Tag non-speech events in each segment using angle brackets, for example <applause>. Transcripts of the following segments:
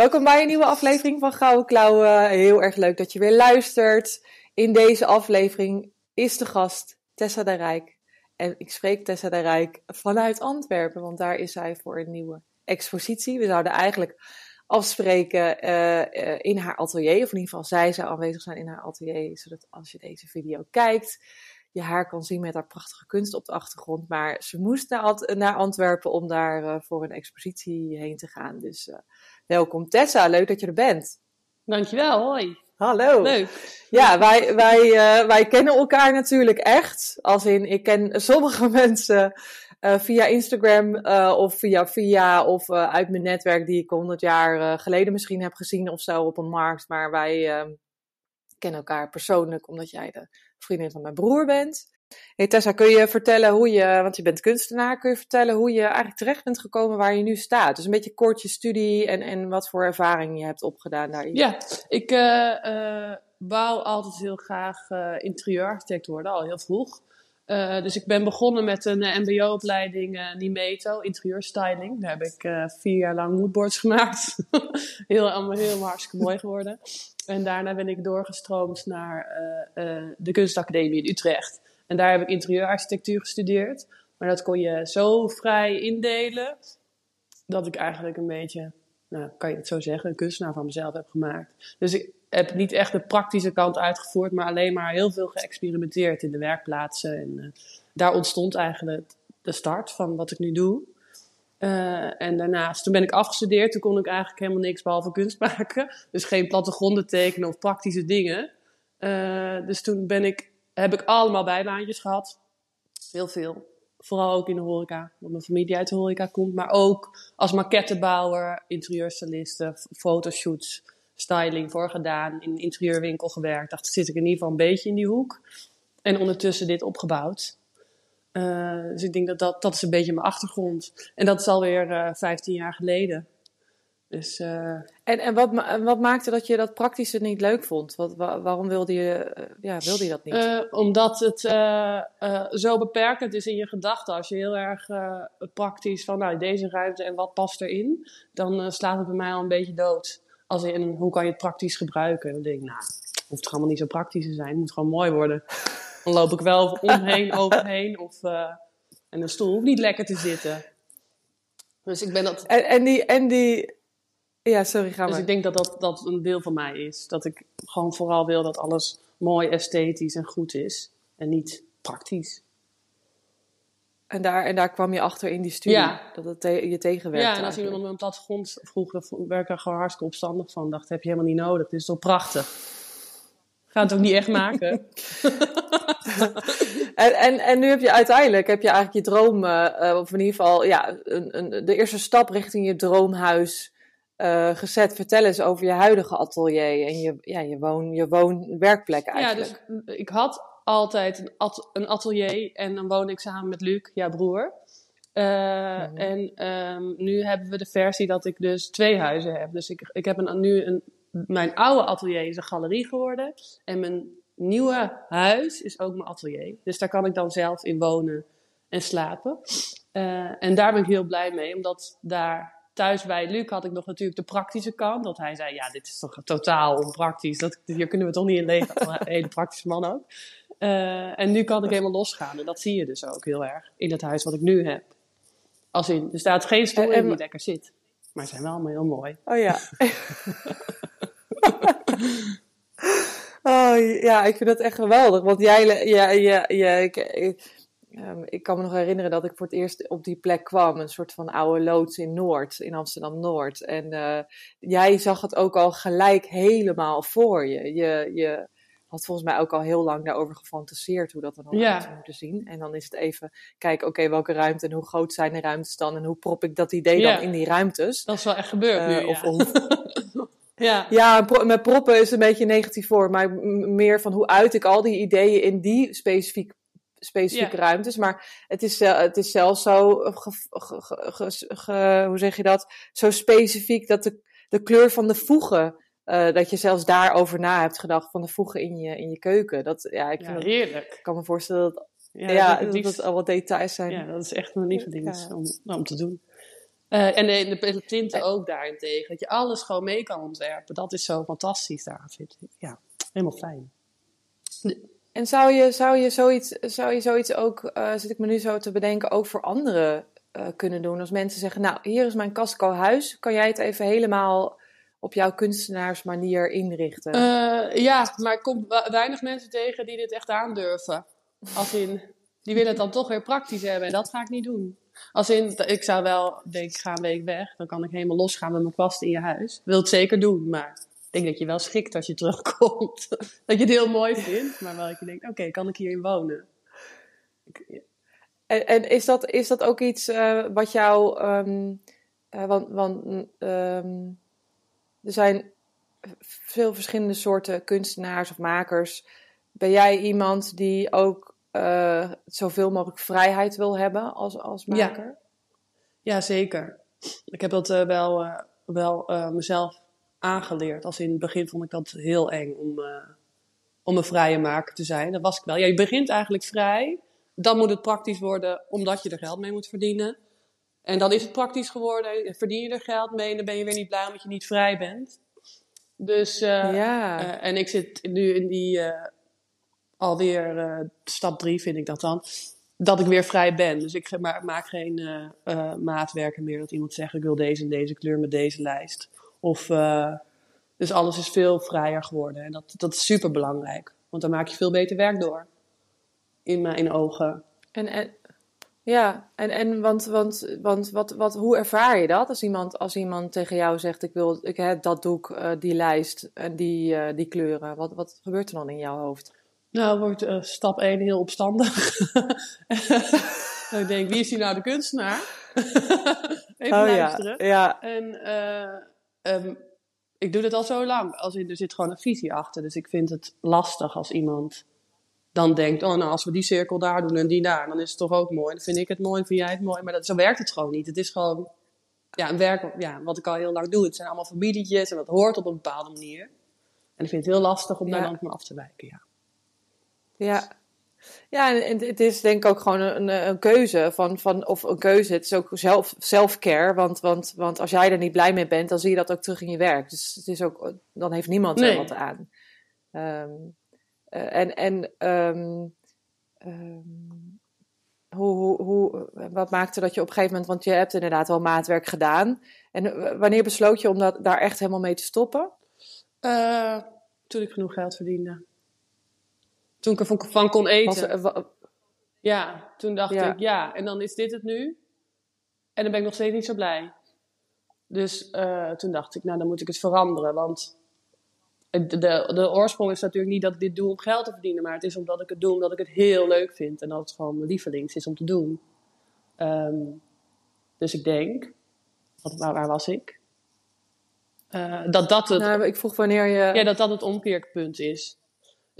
Welkom bij een nieuwe aflevering van Gouden Klauwen. Heel erg leuk dat je weer luistert. In deze aflevering is de gast Tessa de Rijk. En ik spreek Tessa de Rijk vanuit Antwerpen, want daar is zij voor een nieuwe expositie. We zouden eigenlijk afspreken uh, in haar atelier, of in ieder geval zij zou aanwezig zijn in haar atelier, zodat als je deze video kijkt, je haar kan zien met haar prachtige kunst op de achtergrond. Maar ze moest naar, Antwerpen om daar uh, voor een expositie heen te gaan. Dus welkom Tessa, leuk dat je er bent. Dankjewel, hoi. Hallo. Leuk. Ja, wij, wij, uh, wij kennen elkaar natuurlijk echt. Als in, ik ken sommige <laughs> mensen uh, via Instagram uh, of via via of uit mijn netwerk die ik honderd jaar geleden misschien heb gezien of zo op een markt. Maar wij ehm, kennen elkaar persoonlijk omdat jij de vriendin van mijn broer bent. Hey Tessa, kun je vertellen hoe je, want je bent kunstenaar, kun je vertellen hoe je eigenlijk terecht bent gekomen waar je nu staat? Dus een beetje kort je studie en, en wat voor ervaring je hebt opgedaan daarin. Ja, ik uh, wou altijd heel graag uh, interieurarchitect worden, al heel vroeg. Dus ik ben begonnen met een mbo-opleiding Nimeto, interieurstyling. Daar heb ik vier jaar lang moodboards <laughs> gemaakt. heel, allemaal heel hartstikke mooi geworden. En daarna ben ik doorgestroomd naar de kunstacademie in Utrecht. En daar heb ik interieurarchitectuur gestudeerd. Maar dat kon je zo vrij indelen, dat ik eigenlijk een beetje, nou kan je het zo zeggen, een kunstenaar van mezelf heb gemaakt. Dus ik heb niet echt de praktische kant uitgevoerd, maar alleen maar heel veel geëxperimenteerd in de werkplaatsen. En uh, daar ontstond eigenlijk de start van wat ik nu doe. Uh, en daarnaast, toen ben ik afgestudeerd, toen kon ik eigenlijk helemaal niks behalve kunst <laughs> maken. Dus geen plattegronden tekenen of praktische dingen. Uh, dus toen ben ik heb ik allemaal bijbaantjes gehad. Heel veel. Vooral ook in de horeca, omdat mijn familie uit de horeca komt. Maar ook als maquettebouwer, interieurstyliste, fotoshoots, styling voor gedaan. In een interieurwinkel gewerkt. Dacht, zit ik in ieder geval een beetje in die hoek. En ondertussen dit opgebouwd. Uh, dus ik denk dat, dat dat is een beetje mijn achtergrond. En dat is alweer uh, eh, 15 jaar geleden. Dus, uh... En, en wat, wat maakte dat je dat praktische niet leuk vond? Wat, waarom wilde je, uh, ja, wilde je dat niet? Uh, omdat het zo beperkend is in je gedachten. Als je heel erg praktisch van nou, deze ruimte en wat past erin, dan slaat het bij mij al een beetje dood. Als in hoe kan je het praktisch gebruiken? Dan denk ik, nou, het hoeft gewoon niet zo praktisch te zijn. Het moet gewoon mooi worden. Dan loop ik wel omheen, <laughs> overheen. Of, en de stoel hoeft niet lekker te zitten. Dus ik ben dat. En, en die. En die ja, sorry, ga maar. Dus ik denk dat, dat dat een deel van mij is. Dat ik gewoon vooral wil dat alles mooi, esthetisch en goed is. En niet praktisch. En daar, en daar kwam je achter in die studie? Ja. Dat het je tegenwerkte Ja, en als iemand met een plattegrond vroeg, dan werd ik er gewoon hartstikke opstandig van. Dacht, heb je helemaal niet nodig. Dit is toch prachtig. Ga het ook niet echt maken. <laughs> <laughs> en, en, en nu heb je uiteindelijk, heb je eigenlijk je droom, uh, of in ieder geval, ja, een, een, de eerste stap richting je droomhuis uh, gezet. Vertel eens over je huidige atelier en je, ja, je, woon, je woon-werkplek eigenlijk. Ja, dus ik had altijd een, at een, atelier en dan woonde ik samen met Luc, jouw broer. Uh, mm En um, nu hebben we de versie dat ik dus twee huizen heb. Dus ik, ik heb een, nu een, mijn oude atelier is een galerie geworden. En mijn nieuwe huis is ook mijn atelier. Dus daar kan ik dan zelf in wonen en slapen. Uh, en daar ben ik heel blij mee, omdat daar thuis bij Luc had ik nog natuurlijk de praktische kant. Dat hij zei, ja, dit is toch totaal onpraktisch. Dat, hier kunnen we toch niet in leven. Een <laughs> hele praktische man ook. Uh, en nu kan ik helemaal losgaan. En dat zie je dus ook heel erg in het huis wat ik nu heb. Als in, er staat geen stoel in die lekker zit. Maar ze zijn wel allemaal heel mooi. Oh ja. <laughs> oh ja, ik vind dat echt geweldig. Want jij, ja, ja, ja, ik, ik Um, ik kan me nog herinneren dat ik voor het eerst op die plek kwam. Een soort van oude loods in Noord, in Amsterdam-Noord. En uh, jij zag het ook al gelijk helemaal voor je. Je, je, had volgens mij ook al heel lang daarover gefantaseerd hoe dat er dan Ja. uit zou moeten zien. En dan is het even kijken, oké, welke ruimte en hoe groot zijn de ruimtes dan en hoe prop ik dat idee Ja. dan in die ruimtes. Dat is wel echt gebeurd Eh, nu, ja. of, of, ja. <laughs> ja, pro- met proppen is een beetje negatief voor, maar meer van hoe uit ik al die ideeën in die specifiek, specifieke Ja. ruimtes. Maar het is, zel- het is zelfs zo, ge- ge- ge- ge- ge- hoe zeg je dat, zo specifiek dat de, de kleur van de voegen, eh, dat je zelfs daarover na hebt gedacht, van de voegen in je, in je keuken. Dat, ja, ik Ja, vind dat, heerlijk. ik kan me voorstellen dat, Ja, ja, dat, het allemaal details zijn. ja, dat is echt mijn lievelings Ja. om, om te doen. Eh, en de, de tinten ook daarentegen. Dat je alles gewoon mee kan ontwerpen. Dat is zo fantastisch daar, vind ik. Ja, helemaal fijn. En zou je, zou je, zoiets, zou je zoiets ook, eh, zit ik me nu zo te bedenken, ook voor anderen eh, kunnen doen? Als mensen zeggen, nou, hier is mijn Casco huis, kan jij het even helemaal op jouw kunstenaarsmanier inrichten? Eh, ja, maar ik kom weinig mensen tegen die dit echt aandurven. Als in, die willen het dan toch weer praktisch hebben. En dat ga ik niet doen. Als in, ik zou wel, denk ik, ga een week weg. Dan kan ik helemaal losgaan met mijn kwast in je huis. Wil het zeker doen, maar denk dat je wel schikt als je terugkomt. <laughs> dat je het heel mooi vindt, maar wel dat je denkt, oké, kan ik hierin wonen? Ik- En, en is, dat, is dat ook iets eh, wat jou. ehm, eh, want want ehm, er zijn veel verschillende soorten kunstenaars of makers. Ben jij iemand die ook eh, zoveel mogelijk vrijheid wil hebben als, als maker? Ja, zeker. Ik heb dat wel, wel mezelf aangeleerd. Als in het begin vond ik dat heel eng om, eh, om een vrije maker te zijn. Dat was ik wel. Ja, je begint eigenlijk vrij. Dan moet het praktisch worden, omdat je er geld mee moet verdienen. En dan is het praktisch geworden, verdien je er geld mee en dan ben je weer niet blij omdat je niet vrij bent. Dus, eh, ja. eh, en ik zit nu in die alweer stap drie, vind ik dat dan. Dat ik weer vrij ben. Dus ik ma- maak geen maatwerken meer. Dat iemand zegt: ik wil deze en deze kleur met deze lijst. Of, eh, dus alles is veel vrijer geworden. En dat, dat is super belangrijk. Want dan maak je veel beter werk door. In mijn ogen. En, en, ja, en, en want, want, want wat, wat, hoe ervaar je dat als iemand, als iemand tegen jou zegt: Ik wil ik heb dat doek, eh, die lijst en die, eh, die kleuren? Wat, wat gebeurt er dan in jouw hoofd? Nou, wordt stap 1 heel opstandig. <laughs> dan denk ik, wie is hier nou de kunstenaar? <laughs> Even luisteren. Oh ja, ja. En eh, ehm, ik doe dit al zo lang. Als in, er zit gewoon een visie achter. Dus ik vind het lastig als iemand dan denkt... oh, nou, als we die cirkel daar doen en die daar... dan is het toch ook mooi. Dan vind ik het mooi, vind jij het mooi. Maar dat, zo werkt het gewoon niet. Het is gewoon ja, een werk ja, wat ik al heel lang doe. Het zijn allemaal familietjes en dat hoort op een bepaalde manier. En ik vind het heel lastig om daar dan van af te wijken, ja. Ja, ja en, het is denk ik ook gewoon een, een keuze van, van, of een keuze, het is ook zelf, self-care, want, want, want als jij er niet blij mee bent, dan zie je dat ook terug in je werk. Dus het is ook, dan heeft niemand er wat aan. Ehm, eh, en en ehm, ehm, hoe, hoe, hoe, wat maakte dat je op een gegeven moment, want je hebt inderdaad wel maatwerk gedaan. En eh, wanneer besloot je om dat, daar echt helemaal mee te stoppen? Eh, toen ik genoeg geld verdiende. Toen ik ervan van kon eten. Was, Ja, toen dacht Ja. ik, ja, en dan is dit het nu. En dan ben ik nog steeds niet zo blij. Dus eh, toen dacht ik, nou, dan moet ik het veranderen. Want de, de oorsprong is natuurlijk niet dat ik dit doe om geld te verdienen. Maar het is omdat ik het doe omdat ik het heel leuk vind. En dat het gewoon mijn lievelings is om te doen. Ehm, dus ik denk, wat, waar, waar was ik? Eh, dat dat het nou, ik vroeg wanneer je... ja, dat dat het omkeerpunt is.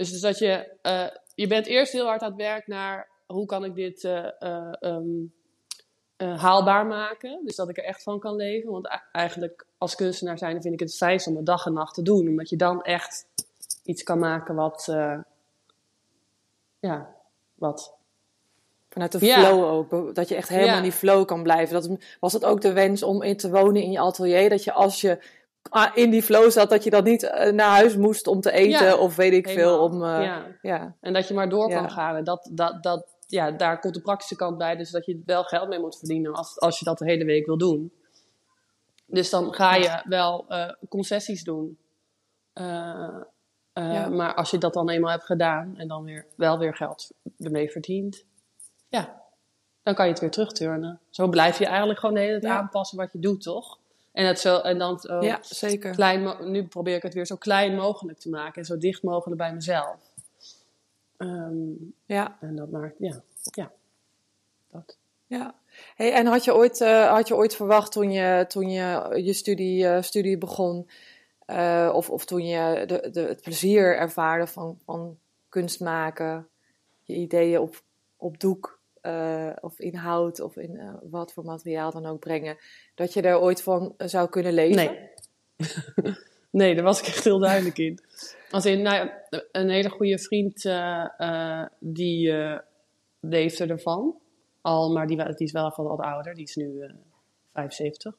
Dus, dus dat je, eh, je bent eerst heel hard aan het werk naar hoe kan ik dit ehm, eh, haalbaar maken. Dus dat ik er echt van kan leven. Want a- eigenlijk als kunstenaar zijn vind ik het fijnst om het dag en nacht te doen. Omdat je dan echt iets kan maken wat, ja, wat Vanuit de Ja. flow ook. Dat je echt helemaal Ja. in die flow kan blijven. Dat, was het ook de wens om in te wonen in je atelier? Dat je als je in die flow zat, dat je dan niet eh, naar huis moest om te eten Ja, of weet ik veel. Om, eh, ja. ja. En dat je maar door kan Ja. gaan. En dat, dat, dat, ja, daar komt de praktische kant bij. Dus dat je wel geld mee moet verdienen als, als je dat de hele week wil doen. Dus dan ga je wel eh, concessies doen. Maar als je dat dan eenmaal hebt gedaan en dan weer, wel weer geld ermee verdient, ja, dan kan je het weer terugturnen. Zo blijf je eigenlijk gewoon de hele tijd aanpassen wat je doet, toch? En, het zo, en dan zo ja, zeker. klein, nu probeer ik het weer zo klein mogelijk te maken en zo dicht mogelijk bij mezelf. Ehm, Ja, en dat maakt, ja, ja, dat. ja. Hey, en had je ooit, eh, had je ooit verwacht toen je, toen je je studie, eh, studie begon, eh, of, of toen je de, de, het plezier ervaarde van, van kunst maken, je ideeën op, op doek eh, of in hout of in eh, wat voor materiaal dan ook brengen, dat je er ooit van zou kunnen leven? Nee. <laughs> nee, daar was ik echt heel duidelijk in. Als in, nou, een hele goede vriend, eh, eh, die eh, leefde ervan. Al, maar die, die is wel gewoon wat ouder. Die is nu eh 75.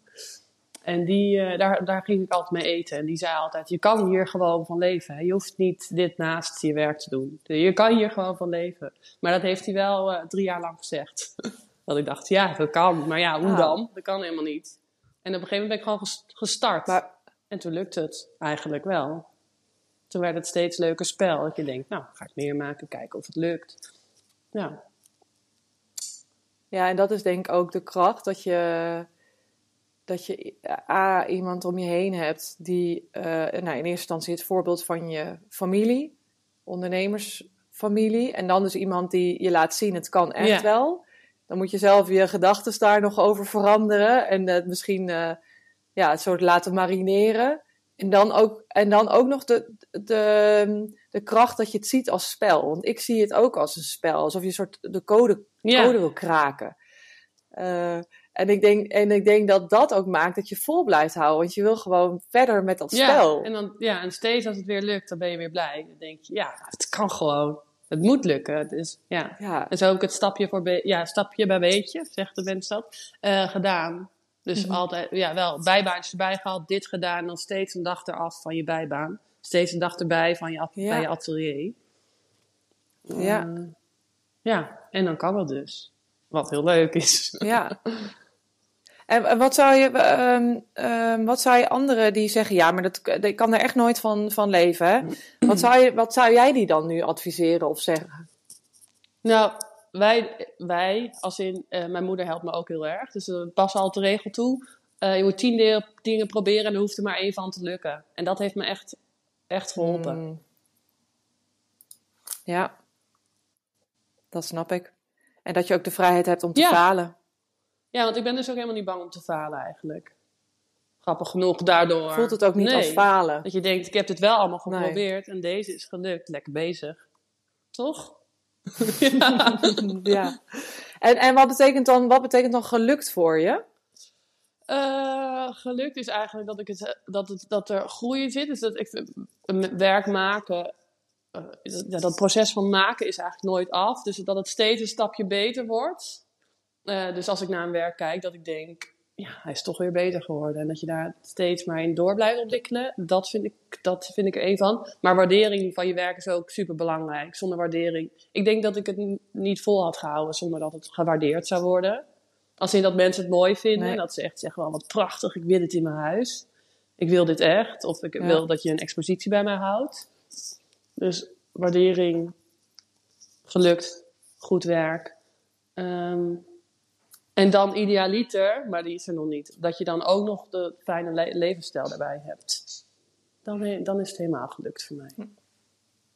En die, eh, daar, daar ging ik altijd mee eten. En die zei altijd, je kan hier gewoon van leven. Hè? Je hoeft niet dit naast je werk te doen. Je kan hier gewoon van leven. Maar dat heeft hij wel eh, drie jaar lang gezegd. <laughs> dat ik dacht, ja, dat kan. Maar ja, hoe dan? Dat kan helemaal niet. En op een gegeven moment ben ik gewoon ges- gestart. Maar, En toen lukte het eigenlijk wel. Toen werd het steeds leuker spel. Dat je denkt, nou, ga ik meer maken, kijken of het lukt. Ja, Ja, en dat is denk ik ook de kracht dat je, dat je A, iemand om je heen hebt die, eh, nou, in eerste instantie het voorbeeld van je familie, ondernemersfamilie, en dan dus iemand die je laat zien, het kan echt Ja. wel. Dan moet je zelf je gedachten daar nog over veranderen en het misschien eh, ja, het soort laten marineren. En dan ook, en dan ook nog de, de, de kracht dat je het ziet als spel. Want ik zie het ook als een spel, alsof je een soort de code ja. code wil kraken. Eh, en, ik denk, en ik denk dat dat ook maakt dat je vol blijft houden. Want je wil gewoon verder met dat spel. Ja, en, dan, ja, en steeds als het weer lukt, dan ben je weer blij. Dan denk je, ja, het kan gewoon. Het moet lukken. Dus, ja. Ja, En zo heb ik het stapje, voor ja, stapje bij beetje, zegt de mens dat, eh, gedaan. Dus Mhm. altijd, altijd, ja, wel bijbaantjes erbij gehaald, dit gedaan. En dan steeds een dag eraf van je bijbaan. Steeds een dag erbij van je, Ja. bij je atelier. Ja. Eh, ja, en dan kan het dus. Wat heel leuk is. ja. <laughs> En wat zou je, ehm, ehm, wat zou je anderen die zeggen, ja, maar dat, ik kan er echt nooit van, van leven. Hè? Wat, zou je, wat zou jij die dan nu adviseren of zeggen? Nou, wij, wij als in, eh, mijn moeder helpt me ook heel erg. Dus we passen altijd de regel toe. eh, je moet tien dingen proberen en er hoeft er maar één van te lukken. En dat heeft me echt, echt geholpen. Mm. Ja, dat snap ik. En dat je ook de vrijheid hebt om te Ja. falen. Ja, want ik ben dus ook helemaal niet bang om te falen eigenlijk. Grappig genoeg daardoor. Voelt het ook niet Nee. als falen. Dat je denkt, ik heb dit wel allemaal Nee. geprobeerd en deze is gelukt. Lekker bezig. Toch? ja. <laughs> ja. En, en wat, betekent dan, wat betekent dan gelukt voor je? Eh, gelukt is eigenlijk dat, ik het, dat, het, dat er groei in zit. Dus dat ik werk maken, eh, dat proces van maken is eigenlijk nooit af. Dus dat het steeds een stapje beter wordt. Eh, dus als ik naar een werk kijk, dat ik denk, ja, hij is toch weer beter geworden. En dat je daar steeds maar in door blijft ontwikkelen, dat vind ik, dat vind ik er één van. Maar waardering van je werk is ook super belangrijk. Zonder waardering. Ik denk dat ik het niet vol had gehouden zonder dat het gewaardeerd zou worden. Als in dat mensen het mooi vinden. Nee. Dat ze echt zeggen, wel wat prachtig, ik wil dit in mijn huis. Ik wil dit echt. Of ik Ja. wil dat je een expositie bij mij houdt. Dus waardering, gelukt, goed werk. Ehm, en dan idealiter, maar die is er nog niet. Dat je dan ook nog de fijne le- levensstijl daarbij hebt. Dan, dan is het helemaal gelukt voor mij.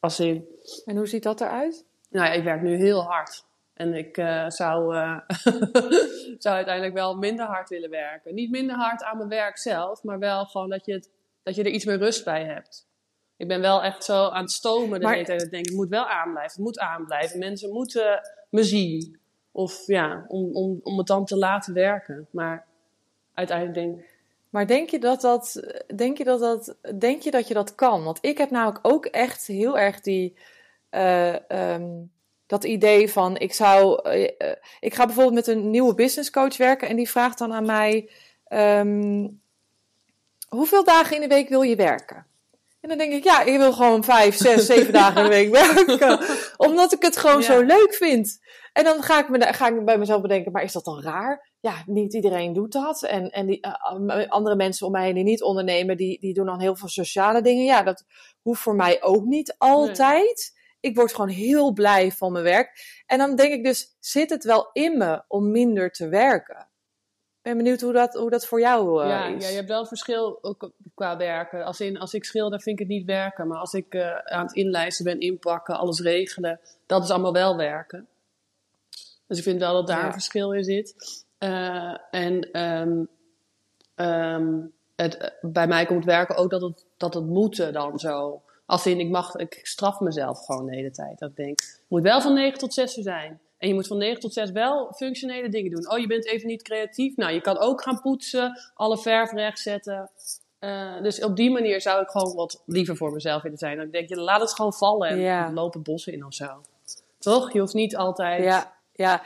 Als in, En hoe ziet dat eruit? nou ja, ik werk nu heel hard. En ik eh, zou, eh, <laughs> zou uiteindelijk wel minder hard willen werken. Niet minder hard aan mijn werk zelf, maar wel gewoon dat je, het, dat je er iets meer rust bij hebt. Ik ben wel echt zo aan het stomen de hele tijd. Ik denk, het moet wel aanblijven. Het moet aanblijven. Mensen moeten me zien. Of ja, om, om, om het dan te laten werken. Maar uiteindelijk denk ik, Maar denk je dat dat, denk je dat dat, denk je dat je dat kan? Want ik heb namelijk ook echt heel erg die, eh, ehm, dat idee van, ik zou, eh, eh, ik ga bijvoorbeeld met een nieuwe business coach werken en die vraagt dan aan mij, ehm, hoeveel dagen in de week wil je werken? En dan denk ik, ja, ik wil gewoon vijf, zes, <laughs> zeven dagen in de week werken. <laughs> Omdat ik het gewoon Ja. zo leuk vind. En dan ga ik, me, ga ik bij mezelf bedenken, maar is dat dan raar? Ja, niet iedereen doet dat. En, en die, eh, andere mensen om mij heen die niet ondernemen, die, die doen dan heel veel sociale dingen. Ja, dat hoeft voor mij ook niet altijd. Ik word gewoon heel blij van mijn werk. En dan denk ik dus, zit het wel in me om minder te werken? ben benieuwd hoe dat, hoe dat voor jou uh, ja, is. Ja, je hebt wel een verschil ook qua werken. Als, in, als ik schilder vind ik het niet werken. Maar als ik uh, aan het inlijsten ben, inpakken, alles regelen. Dat is allemaal wel werken. Dus ik vind wel dat daar Ja. een verschil in zit. Uh, en ehm, ehm, het, bij mij komt werken ook dat het, dat het moeten dan zo. Als in, ik, mag, ik straf mezelf gewoon de hele tijd. Dat ik denk, het moet wel van 9 tot 6 uur zijn. En je moet van 9 tot 6 wel functionele dingen doen. Oh, je bent even niet creatief. Nou, je kan ook gaan poetsen, alle verf rechtzetten. Uh, dus op die manier zou ik gewoon wat liever voor mezelf willen zijn. Dan denk je, laat het gewoon vallen en Ja. het bossen in of zo. Toch? Je hoeft niet altijd... Ja, ja.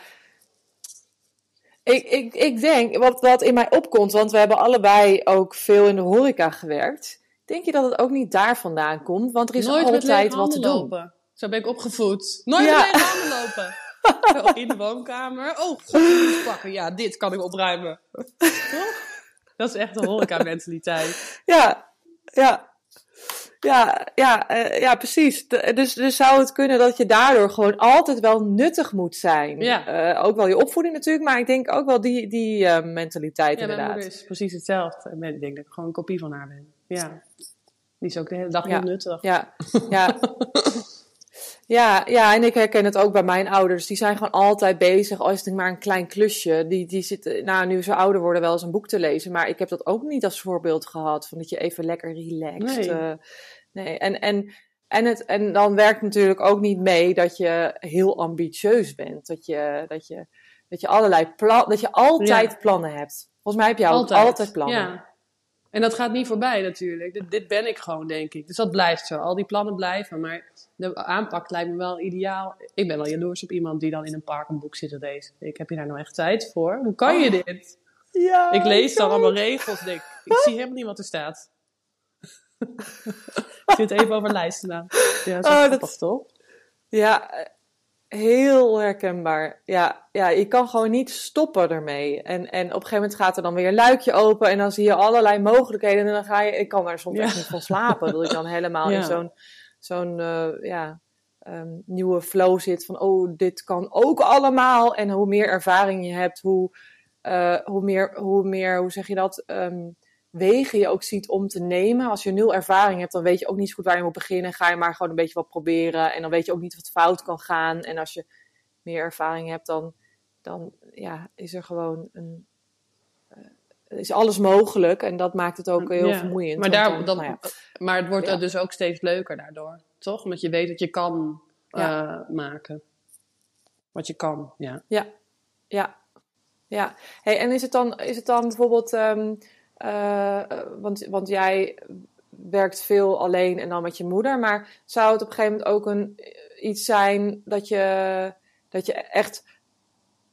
Ik, ik, ik denk, wat, wat in mij opkomt, want we hebben allebei ook veel in de horeca gewerkt. Denk je dat het ook niet daar vandaan komt? Want er is Nooit altijd wat te handen doen. lopen. Zo ben ik opgevoed. Nooit Ja. met handen lopen. <laughs> In de woonkamer. Oh, pakken. Ja, dit kan ik opruimen. <laughs> Toch? Dat is echt de horeca-mentaliteit. Ja, ja. Ja, ja, eh, ja, precies. De- dus, dus zou het kunnen dat je daardoor gewoon altijd wel nuttig moet zijn. Ja. Eh, ook wel je opvoeding natuurlijk, maar ik denk ook wel die, die eh, mentaliteit Ja, inderdaad. moeder is precies hetzelfde. Ik denk dat ik gewoon een kopie van haar ben. Ja. Die is ook de hele dag Ja. heel nuttig. Ja, ja. <laughs> ja, ja, en ik herken het ook bij mijn ouders. Die zijn gewoon altijd bezig, al is het maar een klein klusje. Die, die zitten, nou, nu ze ouder worden, wel eens een boek te lezen. Maar ik heb dat ook niet als voorbeeld gehad. Van dat je even lekker relaxed. Nee. eh, nee. En, en, en, het, en dan werkt natuurlijk ook niet mee dat je heel ambitieus bent. Dat je, dat je, dat je allerlei plan, dat je altijd Ja. plannen hebt. Volgens mij heb je altijd, altijd plannen. Ja. En dat gaat niet voorbij natuurlijk. Dit, dit ben ik gewoon, denk ik. Dus dat blijft zo. Al die plannen blijven. Maar de aanpak lijkt me wel ideaal. Ik ben wel jaloers op iemand die dan in een park een boek zit te lezen. Ik heb je daar nou echt tijd voor? Hoe kan je Oh. dit? Ja, Ik lees dan allemaal regels. Denk, ik zie helemaal niet wat er staat. <laughs> ik zit even over lijsten na. Ja, dat is Oh, dat- toch? Ja, heel herkenbaar. Ja, ja, je kan gewoon niet stoppen ermee. En, en op een gegeven moment gaat er dan weer een luikje open en dan zie je allerlei mogelijkheden. En dan ga je, ik kan daar soms Ja. echt niet van slapen. Dat ik dan helemaal Ja. in zo'n zo'n eh, ja, ehm, nieuwe flow zit van, oh, dit kan ook allemaal. En hoe meer ervaring je hebt, hoe, eh, hoe, meer, hoe meer, hoe zeg je dat, ehm, wegen je ook ziet om te nemen. Als je nul ervaring hebt, dan weet je ook niet zo goed waar je moet beginnen. Ga je maar gewoon een beetje wat proberen. En dan weet je ook niet wat fout kan gaan. En als je meer ervaring hebt, dan, dan ja, is er gewoon een. Is alles mogelijk en dat maakt het ook heel Ja. vermoeiend. Maar, daar, dan- dat, nou ja. maar het wordt Ja. dus ook steeds leuker daardoor. Toch? Omdat je weet dat je kan Ja. eh, maken. Wat je kan, ja. Ja, ja. Hey, en is het dan, is het dan bijvoorbeeld, ehm, eh, eh, want, want jij werkt veel alleen en dan met je moeder, maar zou het op een gegeven moment ook een, iets zijn dat je, dat je echt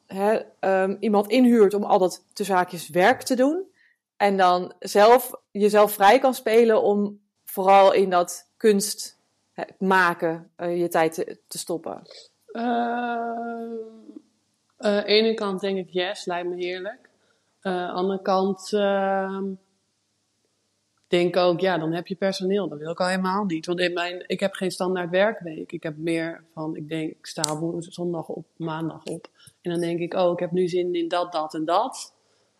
hè, ehm, iemand inhuurt om al dat te zaakjes werk te doen en dan zelf jezelf vrij kan spelen om vooral in dat kunst hè, maken eh, je tijd te, stoppen? Aan de ene kant denk ik yes, lijkt me heerlijk. De andere kant ehm, denk ook, ja, dan heb je personeel. Dat wil ik al helemaal niet. Want in mijn, ik heb geen standaard werkweek. Ik heb meer van, ik denk, ik sta zondag op, maandag op. En dan denk ik, oh, ik heb nu zin in dat, dat en dat.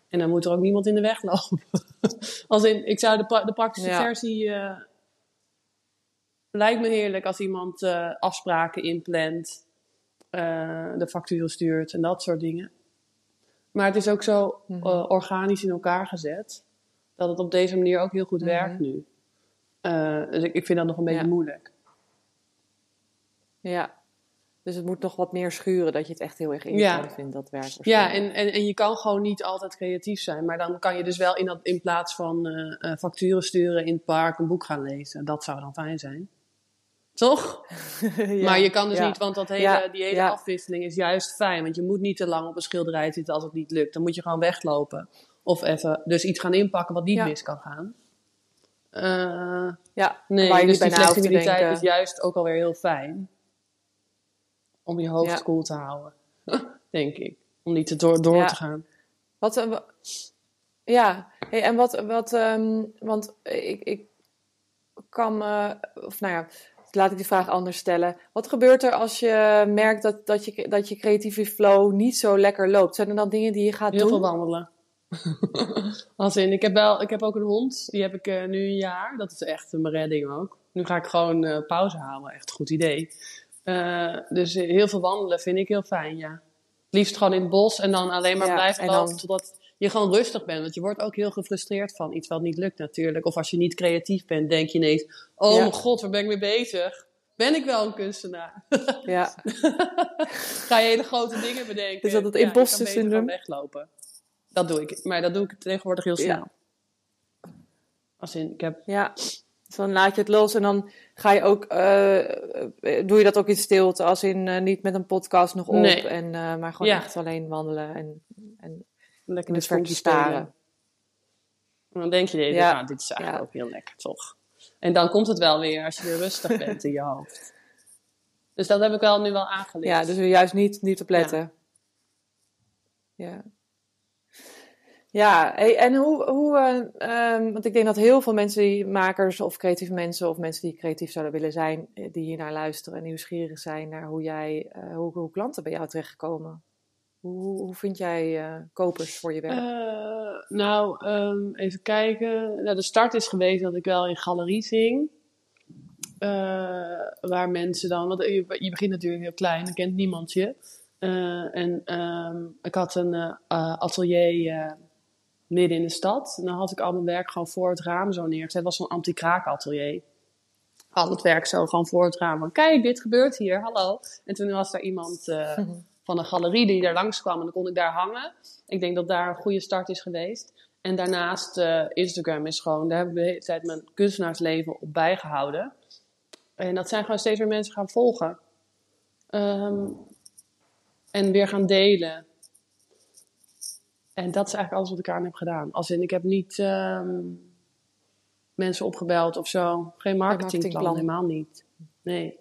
En dan moet er ook niemand in de weg lopen. <laughs> Als in, ik zou de, pra- de praktische Ja. versie... eh, lijkt me heerlijk als iemand eh, afspraken inplant, eh, de facturen stuurt en dat soort dingen. Maar het is ook zo Mhm. organisch in elkaar gezet, dat het op deze manier ook heel goed Mhm. werkt nu. Eh, dus ik, ik vind dat nog een beetje Ja. moeilijk. Ja. Dus het moet nog wat meer schuren dat je het echt heel erg Ja. vindt, dat werk. Ja, en, en, en je kan gewoon niet altijd creatief zijn. Maar dan kan je dus wel in, dat, in plaats van eh, eh, facturen sturen in het park een boek gaan lezen. Dat zou dan fijn zijn. Toch? <laughs> Ja, Maar je kan dus ja. niet, want dat hele, Ja, die hele afwisseling is juist fijn. Want je moet niet te lang op een schilderij zitten als het niet lukt. Dan moet je gewoon weglopen. Of even dus iets gaan inpakken wat niet Ja. mis kan gaan. Eh, Ja, nee, waar je dus die flexibiliteit is juist ook alweer heel fijn. Om je hoofd Ja. koel te houden. <laughs> Denk ik. Om niet te door, door Ja. te gaan. Wat, eh, ja, hey, en wat, wat ehm, want ik, ik kan me, of nou ja, laat ik die vraag anders stellen. Wat gebeurt er als je merkt dat, dat, je, dat je creatieve flow niet zo lekker loopt? Zijn er dan dingen die je gaat Heel doen? veel wandelen. <laughs> Als in, ik heb, wel, ik heb ook een hond, die heb ik eh, nu een jaar. Dat is echt mijn redding ook. Nu ga ik gewoon eh, pauze houden, echt een goed idee. Eh, dus heel veel wandelen vind ik heel fijn, ja. Liefst gewoon in het bos en dan alleen maar Ja, blijven en lopen totdat je gewoon rustig bent. Want je wordt ook heel gefrustreerd van iets wat niet lukt natuurlijk. Of als je niet creatief bent, denk je ineens... Oh Ja. mijn god, waar ben ik mee bezig? Ben ik wel een kunstenaar? Ja, <laughs> Ga je hele grote dingen bedenken. Is dat het imposter syndroom? weglopen. Dat doe ik. Maar dat doe ik tegenwoordig heel snel. Ja. Als in, ik heb... ja. Dus dan laat je het los en dan ga je ook, eh, eh, doe je dat ook in stilte, als in eh, niet met een podcast nog op, Nee. en, maar gewoon Ja. echt alleen wandelen en, en Lekker in het verte staren. En dan denk je, nee, Ja. nou, dit is eigenlijk ook heel lekker, toch? En dan komt het wel weer als je weer rustig bent in je hoofd. Dus dat heb ik wel nu wel aangeleerd. Ja, dus juist niet, niet op letten. Ja. Ja, en hoe, hoe eh, ehm, want ik denk dat heel veel mensen, die makers of creatieve mensen, of mensen die creatief zouden willen zijn, eh, die hier naar luisteren en nieuwsgierig zijn naar hoe jij, eh, hoe, hoe klanten bij jou terechtkomen. Hoe, hoe vind jij kopers voor je werk? Nou, ehm, even kijken. Nou, de start is geweest dat ik wel in galerie zing. Waar mensen dan, want je, begint natuurlijk heel klein, dan kent niemand je. En ehm, ik had een atelier midden in de stad. En dan had ik al mijn werk gewoon voor het raam zo neergezet. Het was zo'n anti-kraak atelier. Al het werk zo gewoon voor het raam. Van, kijk, dit gebeurt hier, hallo. En toen was er iemand eh, <laughs> van een galerie die daar langskwam. En dan kon ik daar hangen. Ik denk dat daar een goede start is geweest. En daarnaast, eh, Instagram is gewoon, daar hebben we de hele tijd mijn kunstenaarsleven op bijgehouden. En dat zijn gewoon steeds meer mensen gaan volgen. Ehm, en weer gaan delen. En dat is eigenlijk alles wat ik aan heb gedaan. Als in, ik heb niet ehm, mensen opgebeld of zo. Geen marketingplan, marketingplan. helemaal niet. Nee.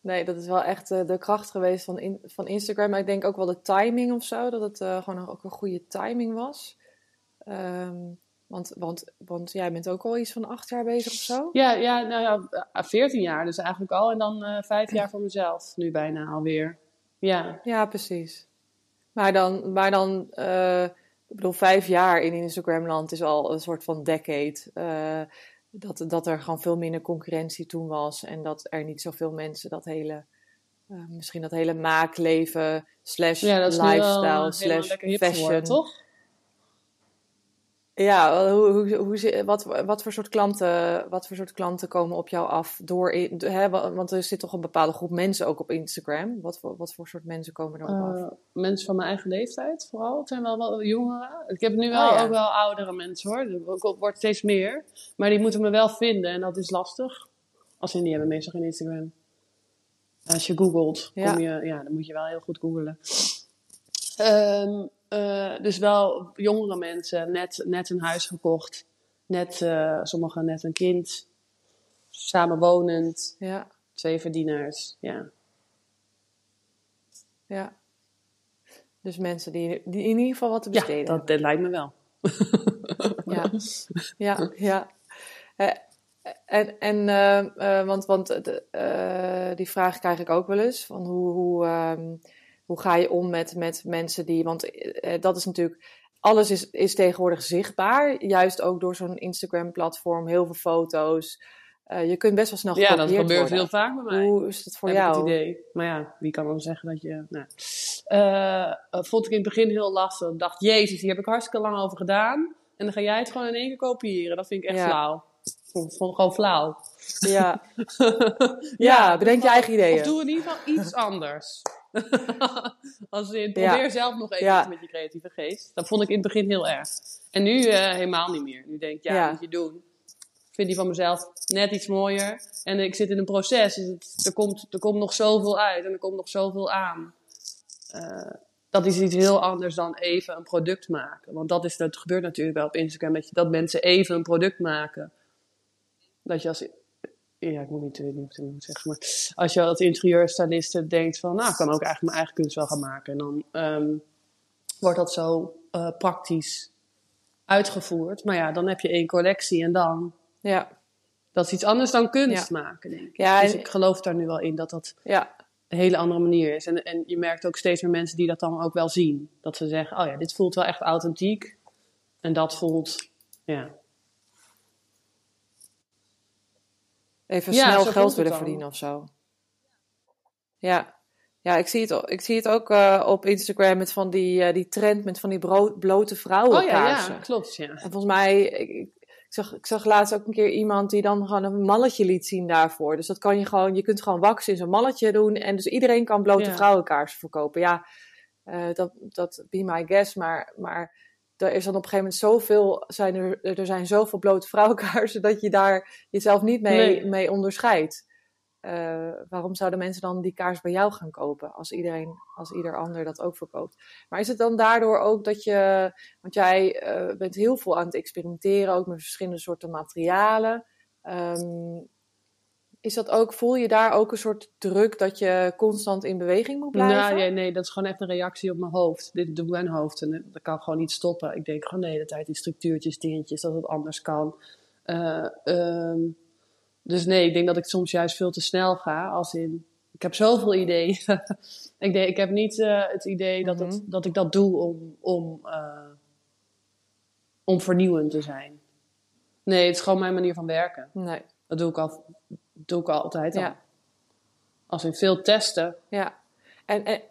Nee, dat is wel echt eh, de kracht geweest van, in, van Instagram. Maar ik denk ook wel de timing of zo, dat het eh, gewoon ook een goede timing was. Ehm, want, want, want jij bent ook al iets van acht jaar bezig of zo? Ja, ja, nou ja, 14 jaar dus eigenlijk al. En dan eh vijf jaar voor mezelf, nu bijna alweer. Ja, Ja, precies. Maar dan, maar dan eh, ik bedoel, vijf jaar in Instagramland is al een soort van decade. Eh, dat, dat er gewoon veel minder concurrentie toen was. En dat er niet zoveel mensen dat hele, eh, misschien dat hele maakleven, slash ja lifestyle, slash fashion. geworden, toch? Ja, hoe, hoe, hoe, wat, wat, voor soort klanten, wat voor soort klanten komen op jou af door, hè, wa- want er zit toch een bepaalde groep mensen ook op Instagram. Wat voor, wat voor soort mensen komen er op af? Eh, mensen van mijn eigen leeftijd vooral. Het zijn wel wel jongeren. Ik heb nu wel Oh ja. ook wel oudere mensen hoor. Er wordt steeds meer. Maar die moeten me wel vinden en dat is lastig. Als in die hebben meestal geen Instagram. Als je googelt, Ja. kom je, ja, dan moet je wel heel goed googlen. Ehm, eh, dus wel jongere mensen, net, net een huis gekocht. Net, eh, sommigen net een kind. Samenwonend, Ja, twee verdieners. Ja. ja. Dus mensen die, die in ieder geval wat te Ja, besteden dat, dat lijkt me wel. <laughs> Ja, ja, ja. Eh, en, en want, want die vraag krijg ik ook wel eens: van hoe, hoe, ehm, hoe ga je om met, met mensen die. Want eh, dat is natuurlijk. Alles is, is tegenwoordig zichtbaar, juist ook door zo'n Instagram-platform, heel veel foto's. Eh, je kunt best wel snel Ja, dat gebeurt worden. heel vaak bij mij. Hoe is dat voor heb ik jou? het idee. Maar ja, wie kan dan zeggen dat je... Nou. Eh, eh, vond ik in het begin heel lastig. Ik dacht, jezus, hier heb ik hartstikke lang over gedaan. En dan ga jij het gewoon in één keer kopiëren. Dat vind ik echt Ja. flauw. Ik vond het gewoon flauw. <laughs> Ja. ja, bedenk je eigen ideeën. Of doe in ieder geval iets anders. <laughs> Als in, Ja. probeer zelf nog even Ja. met je creatieve geest. Dat vond ik in het begin heel erg. En nu eh, helemaal niet meer. Nu denk ik, ja, moet je doen. Ik vind die van mezelf net iets mooier. En ik zit in een proces. Dus het, er, komt, er komt nog zoveel uit. En er komt nog zoveel aan. Eh, dat is iets heel anders dan even een product maken. Want dat, is, dat gebeurt natuurlijk wel op Instagram. Dat, je, dat mensen even een product maken. Dat je als... Ja, ik moet niet, weet niet wat ik moet zeggen. Maar als je als interieurstyliste denkt van... Nou, ik kan ook eigenlijk mijn eigen kunst wel gaan maken. En dan ehm, wordt dat zo eh, praktisch uitgevoerd. Maar ja, dan heb je één collectie en dan... Ja, Dat is iets anders dan kunst maken, denk ik. Ja, dus ik geloof daar nu wel in dat dat ja. een hele andere manier is. En, en je merkt ook steeds meer mensen die dat dan ook wel zien. Dat ze zeggen, oh ja, dit voelt wel echt authentiek. En dat voelt, ja. Even Ja, snel geld willen dan. verdienen of zo. Ja, ja ik, zie het, ik zie het ook eh, op Instagram met van die, eh, die trend met van die blote Oh vrouwenkaarsen. ja, ja, klopt, ja. En volgens mij, ik, ik, ik zag, ik zag laatst ook een keer iemand die dan gewoon een malletje liet zien daarvoor. Dus dat kan je gewoon, je kunt gewoon wax in zo'n malletje doen. En dus iedereen kan blote Ja. vrouwenkaarsen verkopen. Ja, eh, dat, dat be my guess. Maar, maar er is dan op een gegeven moment zoveel, zijn er, er zijn zoveel blote vrouwenkaarsen <laughs> dat je daar jezelf niet mee, Nee. mee onderscheidt. Eh, waarom zouden mensen dan die kaars bij jou gaan kopen als iedereen, als ieder ander dat ook verkoopt? Maar is het dan daardoor ook dat je, want jij eh, bent heel veel aan het experimenteren, ook met verschillende soorten materialen. Ehm, is dat ook, voel je daar ook een soort druk dat je constant in beweging moet blijven? Nou, ja, nee, dat is gewoon echt een reactie op mijn hoofd. Dit doet mijn hoofd en dat kan gewoon niet stoppen. Ik denk gewoon de hele tijd in structuurtjes, dingetjes, dat het anders kan. Eh, ehm, dus nee, ik denk dat ik soms juist veel te snel ga. Als in, ik heb zoveel ideeën. <laughs> ik, denk, ik heb niet eh, het idee dat, het, Mhm. dat ik dat doe om, om, eh, om vernieuwend te zijn. Nee, het is gewoon mijn manier van werken. Nee, Dat doe ik, al, doe ik altijd al. Ja. Als in veel testen, ja. En, en,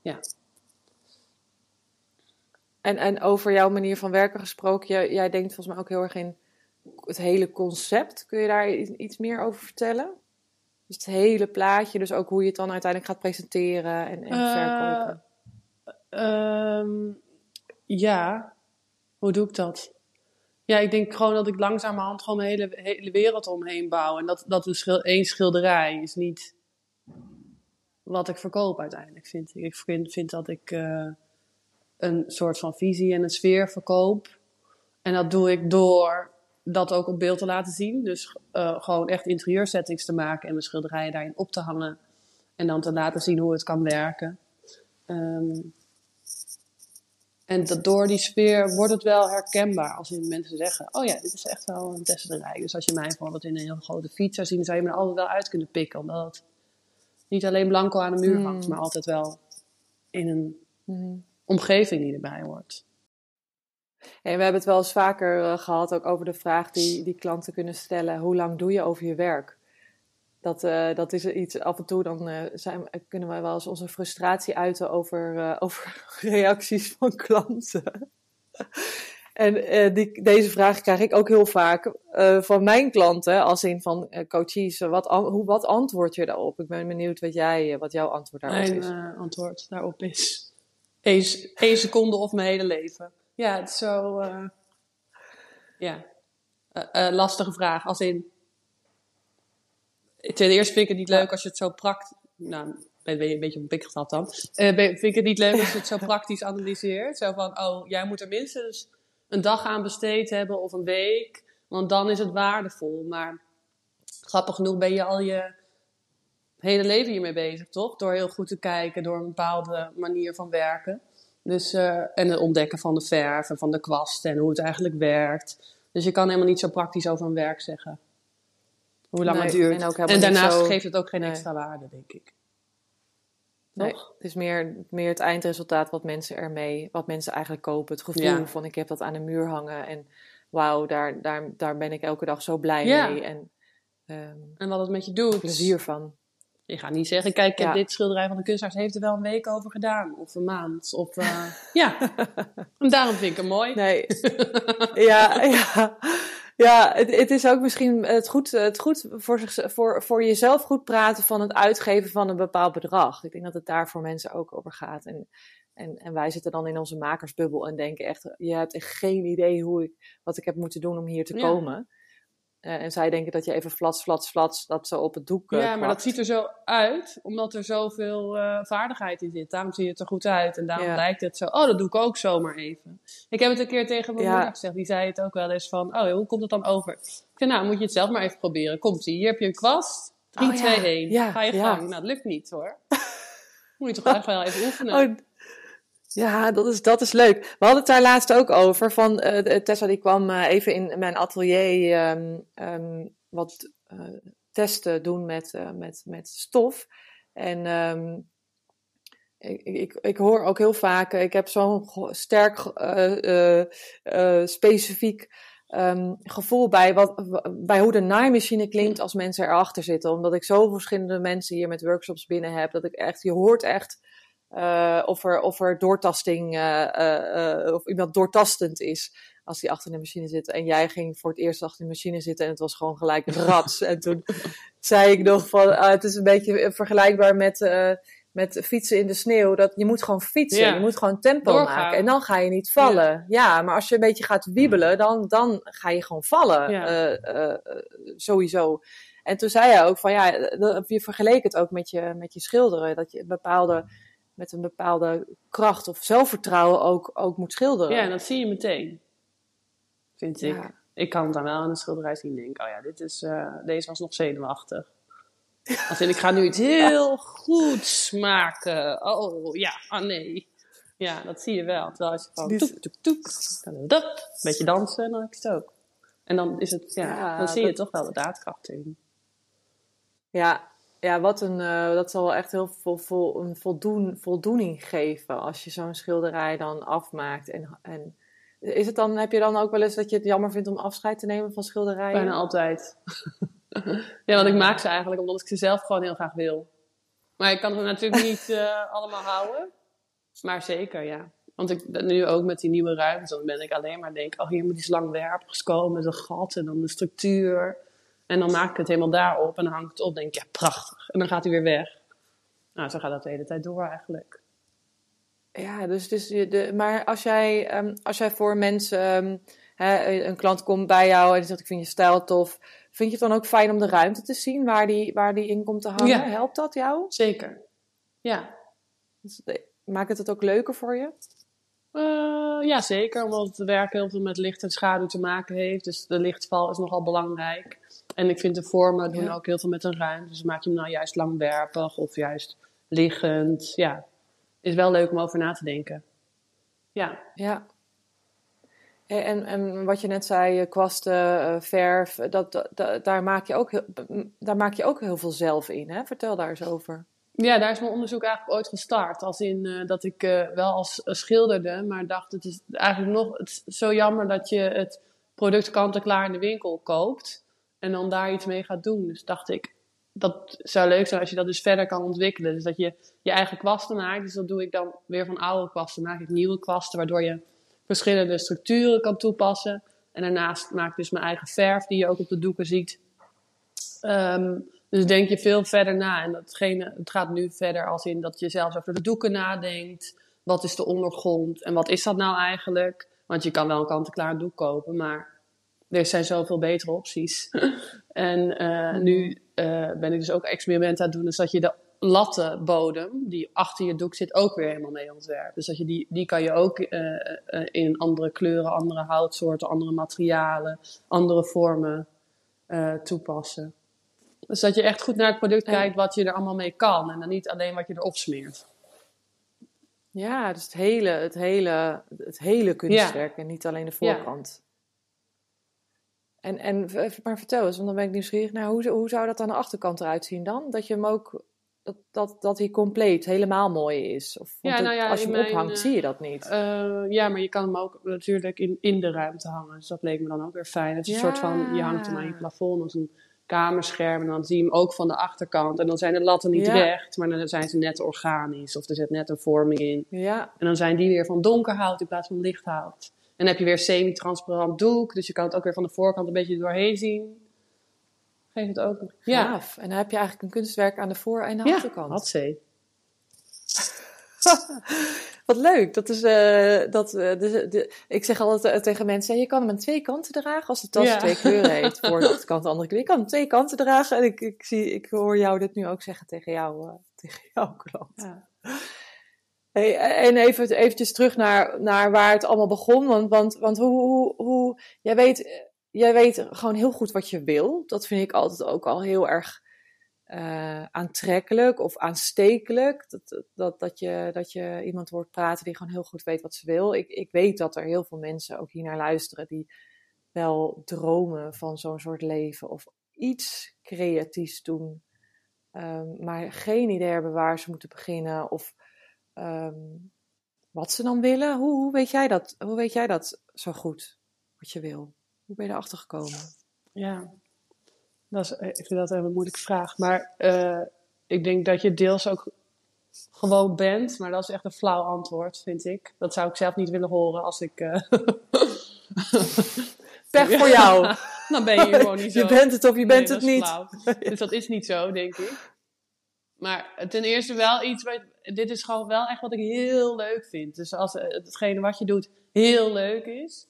Ja. En, en over jouw manier van werken gesproken, jij, jij denkt volgens mij ook heel erg in het hele concept. Kun je daar iets meer over vertellen? Dus het hele plaatje, dus ook hoe je het dan uiteindelijk gaat presenteren en, en Eh, verkopen. Ehm, ja, hoe doe ik dat? Ja, ik denk gewoon dat ik langzamerhand gewoon mijn hele, hele wereld omheen bouw. En dat, dat een één schilderij is niet wat ik verkoop uiteindelijk, vind ik. Ik vind, vind dat ik eh, een soort van visie en een sfeer verkoop. En dat doe ik door dat ook op beeld te laten zien. Dus eh, gewoon echt interieursettings te maken en mijn schilderijen daarin op te hangen. En dan te laten zien hoe het kan werken. Ehm, en dat door die sfeer wordt het wel herkenbaar. Als in mensen zeggen, oh ja, dit is echt wel een tesserij. Dus als je mij bijvoorbeeld in een heel grote fiets zou zien, zou je me er altijd wel uit kunnen pikken. Omdat het niet alleen blanco aan de muur Hmm. hangt, maar altijd wel in een Mhm. omgeving die erbij hoort. En we hebben het wel eens vaker eh, gehad, ook over de vraag die, die klanten kunnen stellen: hoe lang doe je over je werk? Dat, eh, dat is iets, af en toe dan eh, zijn, kunnen wij wel eens onze frustratie uiten over, eh, <laughs> over reacties van klanten. En die, deze vraag krijg ik ook heel vaak van mijn klanten, als in van coaches, wat, hoe, wat antwoord je daarop? Ik ben benieuwd wat, jij, wat jouw antwoord daarop Mijn is. eh, antwoord daarop is één, seconde of mijn hele leven. Ja, het is zo. ja, lastige vraag. Als in. Ten eerste vind ik het niet leuk als je het zo praktisch. Nou, ben je een beetje op pik dan. Eh, ben- vind ik het niet leuk als je het zo <laughs> praktisch analyseert. Zo van: oh, jij moet er minstens een dag aan besteed hebben of een week. Want dan is het waardevol. Maar grappig genoeg ben je al je hele leven hiermee bezig, toch? Door heel goed te kijken, door een bepaalde manier van werken. Dus, eh, en het ontdekken van de verf en van de kwast en hoe het eigenlijk werkt. Dus je kan helemaal niet zo praktisch over een werk zeggen. Hoe lang Nee, het duurt. en En, ook daarnaast zo- geeft het ook geen Nee. extra waarde, denk ik. Nee, Toch? het is meer, meer het eindresultaat wat mensen ermee, wat mensen eigenlijk kopen. Het gevoel Ja. van ik heb dat aan de muur hangen en wauw, daar, daar, daar ben ik elke dag zo blij Ja. mee en ehm, En wat het met je doet. plezier van. Je gaat niet zeggen, kijk, ik heb Ja. dit schilderij van de kunstenaar, ze heeft er wel een week over gedaan. Of een maand. Of, eh, <laughs> ja, en daarom vind ik hem mooi. Nee, <laughs> ja, ja. Ja, het, het is ook misschien het goed, het goed voor, zich, voor, voor jezelf goed praten van het uitgeven van een bepaald bedrag. Ik denk dat het daar voor mensen ook over gaat. En, en, en wij zitten dan in onze makersbubbel en denken echt, je hebt echt geen idee hoe ik, wat ik heb moeten doen om hier te Ja. komen. Eh, en zij denken dat je even flats, flats, flats dat zo op het doek eh, Ja, maar dat ziet er zo uit, omdat er zoveel eh, vaardigheid in zit. Daarom zie je het er goed uit. En daarom Ja. lijkt het zo, oh, dat doe ik ook zomaar even. Ik heb het een keer tegen mijn Ja. moeder gezegd. Die zei het ook wel eens van, oh, hoe komt het dan over? Ik zei, nou, moet je het zelf maar even proberen. Komt ie, hier heb je een kwast. 3, Oh, ja. 2, 1. Ja, Ga je gang. Nou, dat lukt niet hoor. <laughs> moet je toch echt wel even oefenen. Oh, ja, dat is, dat is leuk. We hadden het daar laatst ook over. Van, eh, Tessa die kwam eh, even in mijn atelier ehm, ehm, wat eh, testen doen met, met, met stof. En ehm, ik, ik, ik hoor ook heel vaak, ik heb zo'n sterk specifiek gevoel bij, wat, bij hoe de naaimachine klinkt als mensen erachter zitten. Omdat ik zoveel verschillende mensen hier met workshops binnen heb, dat ik echt, je hoort echt uh, of, er, of er doortasting, of iemand doortastend is als die achter de machine zit. En jij ging voor het eerst achter de machine zitten en het was gewoon gelijk <laughs> rats. en toen zei ik nog van, uh, het is een beetje vergelijkbaar met, uh, met fietsen in de sneeuw. Dat je moet gewoon fietsen, je moet gewoon tempo Doorgaan. maken. En dan ga je niet vallen. Ja. ja. maar als je een beetje gaat wiebelen, dan, dan ga je gewoon vallen. Ja. Uh, sowieso. En toen zei hij ook van, ja, je vergeleek het ook met je, met je schilderen. Dat je bepaalde met een bepaalde kracht of zelfvertrouwen ook, ook moet schilderen. Ja, dat zie je meteen vind ik. Ja. Ik kan het dan wel aan de schilderij zien denken, oh ja, dit is, uh, deze was nog zenuwachtig. Als in, ik ga nu iets heel goeds maken. Oh, ja, ah oh, nee. Ja, dat zie je wel. Terwijl als je gewoon toek, toek, toek, dan dat, een beetje dansen, dan heb je het ook. En dan is het, ja, ja dan zie je toch wel de daadkracht in. Ja, ja wat een, uh, dat zal wel echt heel veel vol, een voldoen, voldoening geven als je zo'n schilderij dan afmaakt en, en is het dan, heb je dan ook wel eens dat je het jammer vindt om afscheid te nemen van schilderijen? Bijna altijd. <laughs> ja, want ik maak ze eigenlijk omdat ik ze zelf gewoon heel graag wil. Maar ik kan ze natuurlijk <laughs> niet uh, allemaal houden. Maar zeker, ja. Want ik nu ook met die nieuwe ruimtes, dan ben ik alleen maar denk, oh hier moet iets langwerpigs komen met een gat en dan de structuur. En dan maak ik het helemaal daarop en dan hang ik het op en denk ik, ja prachtig. En dan gaat hij weer weg. Nou, zo gaat dat de hele tijd door eigenlijk. Ja, dus, dus de, maar als jij, um, als jij voor mensen, um, hè, een klant komt bij jou en die zegt ik vind je stijl tof, vind je het dan ook fijn om de ruimte te zien waar die, waar die in komt te hangen? Ja. Helpt dat jou? Zeker, ja. Dus, maakt het het ook leuker voor je? Uh, ja, zeker, omdat het werk heel veel met licht en schaduw te maken heeft. Dus de lichtval is nogal belangrijk. En ik vind de vormen doen ja. ook heel veel met een ruimte. Dus maak je hem nou juist langwerpig of juist liggend. Ja, is wel leuk om over na te denken. Ja. Ja. En, en wat je net zei, kwasten, uh, verf, dat, dat, daar, maak je ook heel, daar maak je ook heel veel zelf in. Hè? Vertel daar eens over. Ja, daar is mijn onderzoek eigenlijk ooit gestart. Als in uh, dat ik uh, wel als schilderde, maar dacht het is eigenlijk nog het is zo jammer dat je het product kant-en-klaar in de winkel koopt en dan daar iets mee gaat doen. Dus dacht ik, dat zou leuk zijn als je dat dus verder kan ontwikkelen. Dus dat je je eigen kwasten maakt. Dus dat doe ik dan weer van oude kwasten. Maak ik nieuwe kwasten, waardoor je verschillende structuren kan toepassen. En daarnaast maak ik dus mijn eigen verf, die je ook op de doeken ziet. Um, dus denk je veel verder na. En datgene, het gaat nu verder als in dat je zelfs over de doeken nadenkt. Wat is de ondergrond en wat is dat nou eigenlijk? Want je kan wel een kant-en-klaar doek kopen, maar er zijn zoveel betere opties. <laughs> en uh, nu uh, ben ik dus ook experimenten aan het doen. Dus dat je de lattenbodem die achter je doek zit ook weer helemaal mee ontwerpt. Dus dat je die, die kan je ook uh, in andere kleuren, andere houtsoorten, andere materialen, andere vormen toepassen. Dus dat je echt goed naar het product kijkt wat je er allemaal mee kan. En dan niet alleen wat je erop smeert. Ja, dus het hele, het hele, het hele kunstwerk ja. en niet alleen de voorkant. En, en maar vertel eens, want dan ben ik nieuwsgierig naar hoe, hoe zou dat aan de achterkant eruit zien dan? Dat je hem ook, dat, dat, dat hij compleet helemaal mooi is. Of, ja, nou ja, als je hem mijn, ophangt, zie je dat niet. Uh, ja, maar je kan hem ook natuurlijk in, in de ruimte hangen. Dus dat leek me dan ook weer fijn. Het is ja. een soort van, je hangt hem aan je plafond als een kamerscherm. En dan zie je hem ook van de achterkant. En dan zijn de latten niet recht, maar dan zijn ze net organisch. Of er zit net een vorming in. Ja. En dan zijn die weer van donker hout in plaats van licht hout. En dan heb je weer semi-transparant doek, dus je kan het ook weer van de voorkant een beetje doorheen zien. Geef het ook. Ja. En dan heb je eigenlijk een kunstwerk aan de voor- en de ja, achterkant. Hatzee. <laughs> Wat leuk. Dat is, uh, dat, uh, de, de, ik zeg altijd uh, tegen mensen, je kan hem aan twee kanten dragen als de tas ja. twee kleuren heeft. Voor <laughs> de achterkant de andere kleur. Je kan hem twee kanten dragen. En ik, ik, zie, ik hoor jou dit nu ook zeggen tegen jou, tegen jouw klant. Ja. En even eventjes terug naar, naar waar het allemaal begon. Want, want, want hoe, hoe, hoe jij, weet, jij weet gewoon heel goed wat je wil. Dat vind ik altijd ook al heel erg uh, aantrekkelijk of aanstekelijk. Dat, dat, dat, je, dat je iemand hoort praten die gewoon heel goed weet wat ze wil. Ik, ik weet dat er heel veel mensen ook hier naar luisteren die wel dromen van zo'n soort leven of iets creatiefs doen ehm, maar geen idee hebben waar ze moeten beginnen of ehm, wat ze dan willen. Hoe, hoe, weet jij dat, hoe weet jij dat zo goed, wat je wil? Hoe ben je erachter gekomen? Ja, dat is, ik vind dat een moeilijke vraag. Maar uh, ik denk dat je deels ook gewoon bent, maar dat is echt een flauw antwoord, vind ik. Dat zou ik zelf niet willen horen als ik. Uh... <laughs> Pech voor jou. Dan ben je gewoon niet <laughs> zo. Je bent het of je bent het niet. Flauw. Dus dat is niet zo, denk ik. Maar ten eerste wel iets, wat, dit is gewoon wel echt wat ik heel leuk vind. Dus als hetgene wat je doet heel leuk is,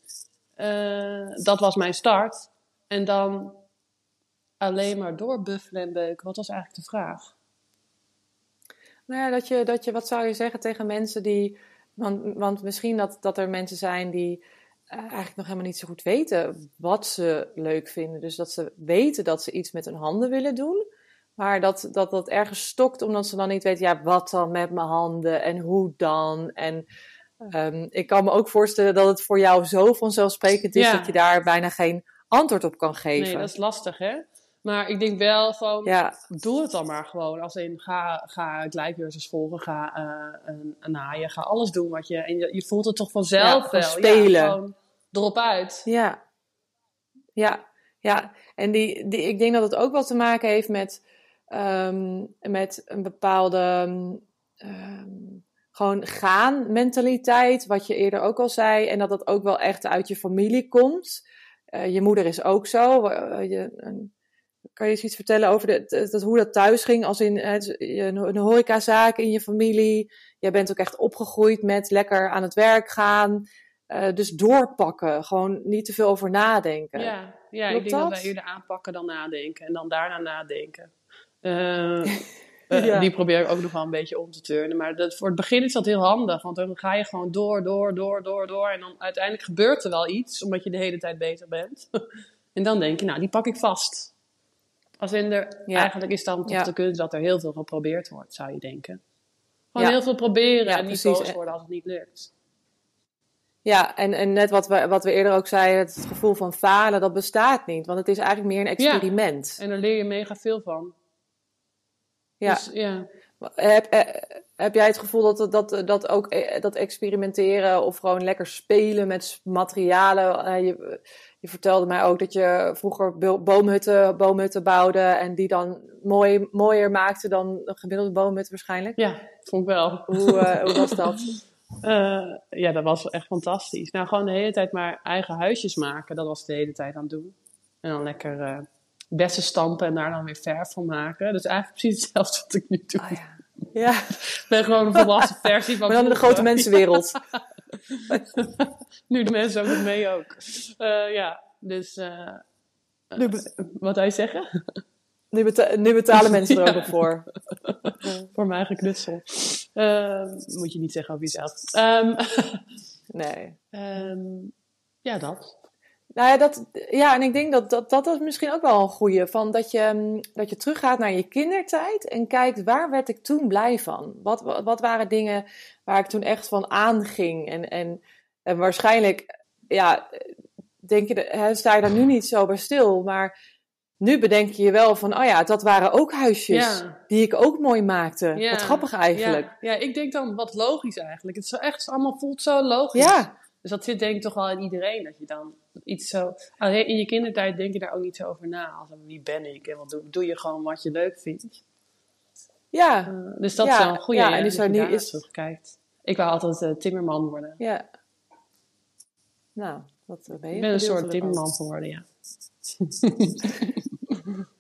uh, dat was mijn start. En dan alleen maar doorbuffelen en beuken. Wat was eigenlijk de vraag? Nou ja, dat je, dat je, wat zou je zeggen tegen mensen die. Want, want misschien dat, dat er mensen zijn die uh, eigenlijk nog helemaal niet zo goed weten wat ze leuk vinden. Dus dat ze weten dat ze iets met hun handen willen doen. Maar dat, dat dat ergens stokt omdat ze dan niet weten, ja, wat dan met mijn handen en hoe dan. En um, ik kan me ook voorstellen dat het voor jou zo vanzelfsprekend is Ja. dat je daar bijna geen antwoord op kan geven. Nee, dat is lastig, hè? Maar ik denk wel van, Ja, doe het dan maar gewoon. Als in, ga, ga glijcursus volgen, ga een, een naaien, ga alles doen wat je... En je, je voelt het toch vanzelf Ja, wel. spelen. Ja, gewoon erop uit. ja, ja, ja. En die, die, ik denk dat het ook wel te maken heeft met, ehm, met een bepaalde ehm, gewoon gaan mentaliteit, wat je eerder ook al zei. En dat dat ook wel echt uit je familie komt. Eh, je moeder is ook zo. Eh, je, een- kan je eens iets vertellen over de, dat, hoe dat thuis ging? Als in eh, een, een horecazaak in je familie. Jij bent ook echt opgegroeid met lekker aan het werk gaan. Eh, dus doorpakken. Gewoon niet te veel over nadenken. Ja, ja ik denk dat dat? wij eerder aanpakken dan nadenken. En dan daarna nadenken. Eh, <laughs> eh, Ja. Die probeer ik ook nog wel een beetje om te turnen. Maar dat, voor het begin is dat heel handig. Want dan ga je gewoon door, door, door, door, door. En dan uiteindelijk gebeurt er wel iets. Omdat je de hele tijd bezig bent. <laughs> en dan denk je, nou, die pak ik vast. Als in er, Ja. eigenlijk is dan toch Ja. de kunst dat er heel veel geprobeerd wordt, zou je denken. Gewoon heel veel proberen Ja, en niet boos worden als het niet lukt. Ja, en, en net wat we, wat we eerder ook zeiden, het gevoel van falen, dat bestaat niet. Want het is eigenlijk meer een experiment. En daar leer je mega veel van. Ja. Dus, ja. Heb, eh, heb jij het gevoel dat, dat, dat ook eh, dat experimenteren of gewoon lekker spelen met materialen. eh, je, je vertelde mij ook dat je vroeger bo- boomhutten, boomhutten bouwde en die dan mooi, mooier maakte dan een gemiddelde boomhut waarschijnlijk. ja, vond ik wel. Hoe, hoe was dat? <laughs> Ja, dat was echt fantastisch. Nou, gewoon de hele tijd maar eigen huisjes maken. Dat was de hele tijd aan het doen. En dan lekker bessen stampen en daar dan weer verf van maken. Dus eigenlijk precies hetzelfde wat ik nu doe. Ah, ja. ja, Ik ben gewoon een volwassen versie van maar dan in de grote mensenwereld. <laughs> Nu de mensen ook nog mee ook. Eh, ja, dus... eh, Nu, be- wat hij zeggen? nu, beta- nu betalen mensen er ook <laughs> nog voor. Voor mijn eigen knutsel. Eh, moet je niet zeggen over jezelf. Ehm, <laughs> Nee. ehm, ja, dat. Nou ja, dat, ja, en ik denk dat dat, dat is misschien ook wel een goeie. Van dat, je, mm, dat je teruggaat naar je kindertijd en kijkt waar werd ik toen blij van? Wat, wat, wat waren dingen waar ik toen echt van aanging? En, en, en waarschijnlijk, ja, denk je, hè, sta je daar nu niet zo bij stil. Maar nu bedenk je je wel van, oh ja, dat waren ook huisjes Ja. die ik ook mooi maakte. Ja. Wat grappig eigenlijk. Ja, ja, ik denk dan wat logisch eigenlijk. Het is zo echt het allemaal voelt zo logisch. Ja, Dus dat zit denk ik toch wel in iedereen. Dat je dan iets zo... Alleen in je kindertijd denk je daar ook niet zo over na. Als wie ben ik en wat doe, doe je gewoon wat je leuk vindt. ja, Eh, dus dat Ja, is wel een goede. ja, en er je nu- is- terugkijkt. Ik wou altijd eh, timmerman worden. ja. Nou, wat ben je Ik ben een soort timmerman geworden, ja. <laughs>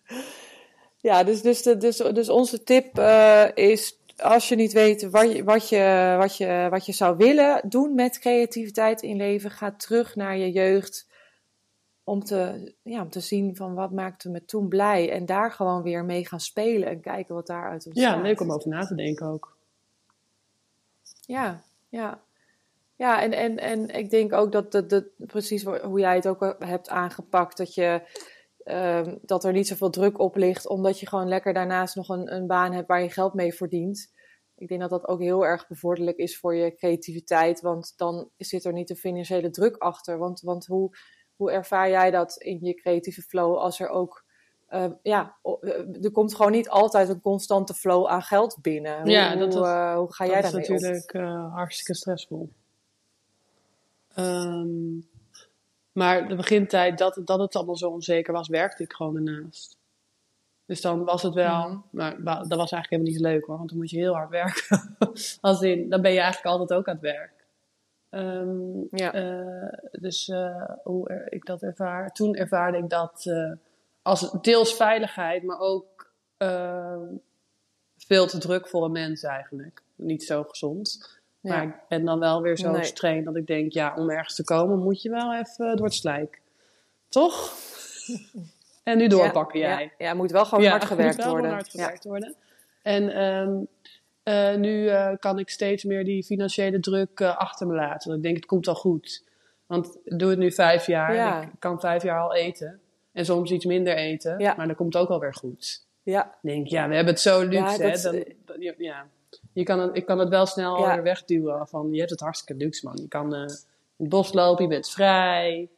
Ja, dus, dus, de, dus, dus onze tip eh, is, als je niet weet wat je, wat, je, wat, je, wat je zou willen doen met creativiteit in leven, ga terug naar je jeugd om te, ja, om te zien van wat maakte me toen blij. En daar gewoon weer mee gaan spelen en kijken wat daaruit ontstaat. Ja, leuk om over na te denken ook. Ja, ja. Ja, en, en, en ik denk ook dat, dat, dat precies hoe jij het ook hebt aangepakt, dat, je, ehm, dat er niet zoveel druk op ligt, omdat je gewoon lekker daarnaast nog een, een baan hebt waar je geld mee verdient. Ik denk dat dat ook heel erg bevorderlijk is voor je creativiteit, want dan zit er niet de financiële druk achter. Want, want hoe, hoe ervaar jij dat in je creatieve flow als er ook eh, ja, eh, er komt gewoon niet altijd een constante flow aan geld binnen. Hoe, Ja, dat hoe, is- eh, hoe ga jij dat is daarmee om? natuurlijk eh, hartstikke stressvol. Ehm, maar de begintijd dat, dat het allemaal zo onzeker was, werkte ik gewoon ernaast. Dus dan was het wel, Mhm. maar dat was eigenlijk helemaal niet leuk hoor, want dan moet je heel hard werken. <laughs> Als in, dan ben je eigenlijk altijd ook aan het werk. Ehm, Ja. eh, dus eh, hoe er- ik dat ervaar. Toen ervaarde ik dat eh, als deels veiligheid, maar ook veel te druk voor een mens eigenlijk. Niet zo gezond. Maar ik ben dan wel weer zo Nee. streng dat ik denk, ja, om ergens te komen moet je wel even door het slijk. Toch? <laughs> en nu doorpakken ja, jij. Ja, ja, moet wel gewoon hard <laughs> moet gewerkt wel worden. gewoon hard gewerkt worden. En ehm, eh, nu eh, kan ik steeds meer die financiële druk eh, achter me laten. Want ik denk, het komt al goed. Want ik doe het nu vijf jaar. En ik kan vijf jaar al eten. En soms iets minder eten. Maar dat komt ook alweer goed. Ja, Ik denk, ja, we hebben het zo luxe. Hè, dat dan, ja. Je kan het, ik kan het wel snel Ja. weer wegduwen. Van, je hebt het hartstikke luxe, man. Je kan eh, in het bos lopen, je bent vrij.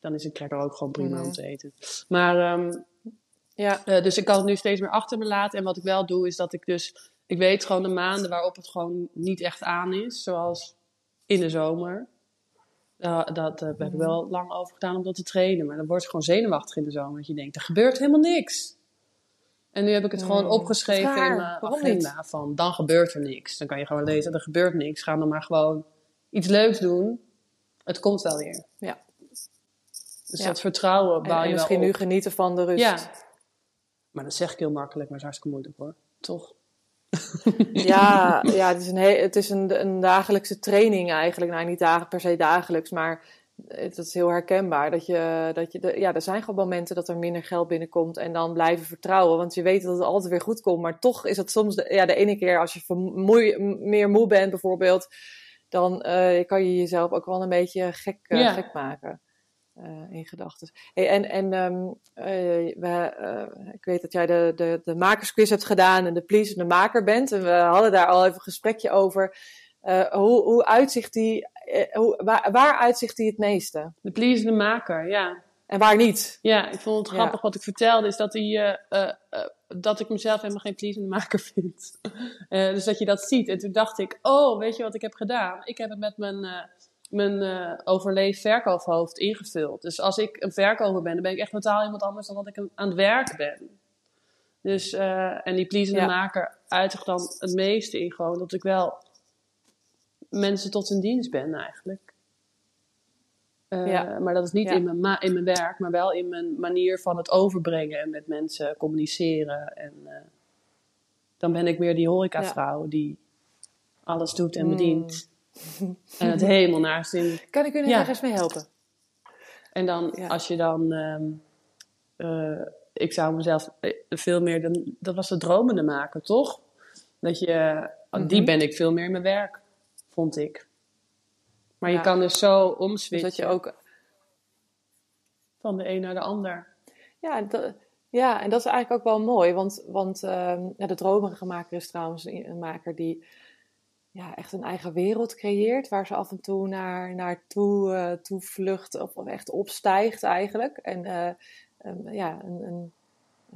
Dan is een cracker ook gewoon prima Mhm. om te eten. Maar ehm, ja, eh, dus ik kan het nu steeds meer achter me laten. En wat ik wel doe, is dat ik dus... Ik weet gewoon de maanden waarop het gewoon niet echt aan is. Zoals in de zomer. Uh, dat heb ik wel lang over gedaan om dat te trainen. Maar dan word je gewoon zenuwachtig in de zomer. Dat je denkt, er gebeurt helemaal niks. En nu heb ik het gewoon Hmm, opgeschreven raar. in mijn Waarom agenda. Van, dan gebeurt er niks. Dan kan je gewoon lezen, er gebeurt niks. Ga dan maar gewoon iets leuks doen. Het komt wel weer. ja. Dus Ja. dat vertrouwen En, bouw en je wel misschien nu genieten van de rust. Ja. Maar dat zeg ik heel makkelijk, maar het is hartstikke moeilijk hoor. Toch? <laughs> <laughs> Ja, ja het is, een, he- het is een, een dagelijkse training eigenlijk. Nou, niet per se dagelijks, maar het is heel herkenbaar. Dat je, dat je de, ja, er zijn gewoon momenten dat er minder geld binnenkomt en dan blijven vertrouwen. Want je weet dat het altijd weer goed komt. Maar toch is het soms, de, ja, de ene keer als je vermoei, meer moe bent bijvoorbeeld, dan eh, kan je jezelf ook wel een beetje gek, eh, Ja. gek maken. eh, in gedachten. Hey, en en ehm, eh, we, ik weet dat jij de, de, de makersquiz hebt gedaan en de pleasende maker bent. En we hadden daar al even een gesprekje over. Eh, hoe, hoe uitzicht die, eh, hoe, waar, waar uitzicht die het meeste? De pleasende maker, ja. En waar niet? Ja, ik vond het Ja. grappig wat ik vertelde, is dat, die, eh, dat ik mezelf helemaal geen pleasende maker <laughs> vind. Dus dat je dat ziet. En toen dacht ik, oh, weet je wat ik heb gedaan? Ik heb het met mijn, mijn eh overleef verkoophoofd ingevuld. Dus als ik een verkoper ben, dan ben ik echt totaal iemand anders dan dat ik aan het werk ben. Dus, en die pleasende Ja. maker uitigt dan het meeste in gewoon dat ik wel mensen tot hun dienst ben eigenlijk. Eh, Ja. Maar dat is niet Ja. in, mijn ma- in mijn werk, maar wel in mijn manier van het overbrengen en met mensen communiceren. En eh, dan ben ik meer die horecavrouw die alles doet en Mm. bedient. <laughs> En het helemaal naar zin. Kan ik u nog Ja. ergens mee helpen? En dan, Ja. als je dan, ehm, eh, ik zou mezelf veel meer, dan, dat was de dromende maken, toch? Dat je, die Mhm. ben ik veel meer in mijn werk, vond ik. Maar je kan dus zo Dus omswitchen dat je ook van de een naar de ander. Ja, dat, ja, en dat is eigenlijk ook wel mooi, want, want ehm, ja, de dromerige maker is trouwens een maker die ja, echt een eigen wereld creëert, waar ze af en toe naar, naartoe eh, toe vlucht of, of echt opstijgt eigenlijk. En eh, ehm, ja, een, een,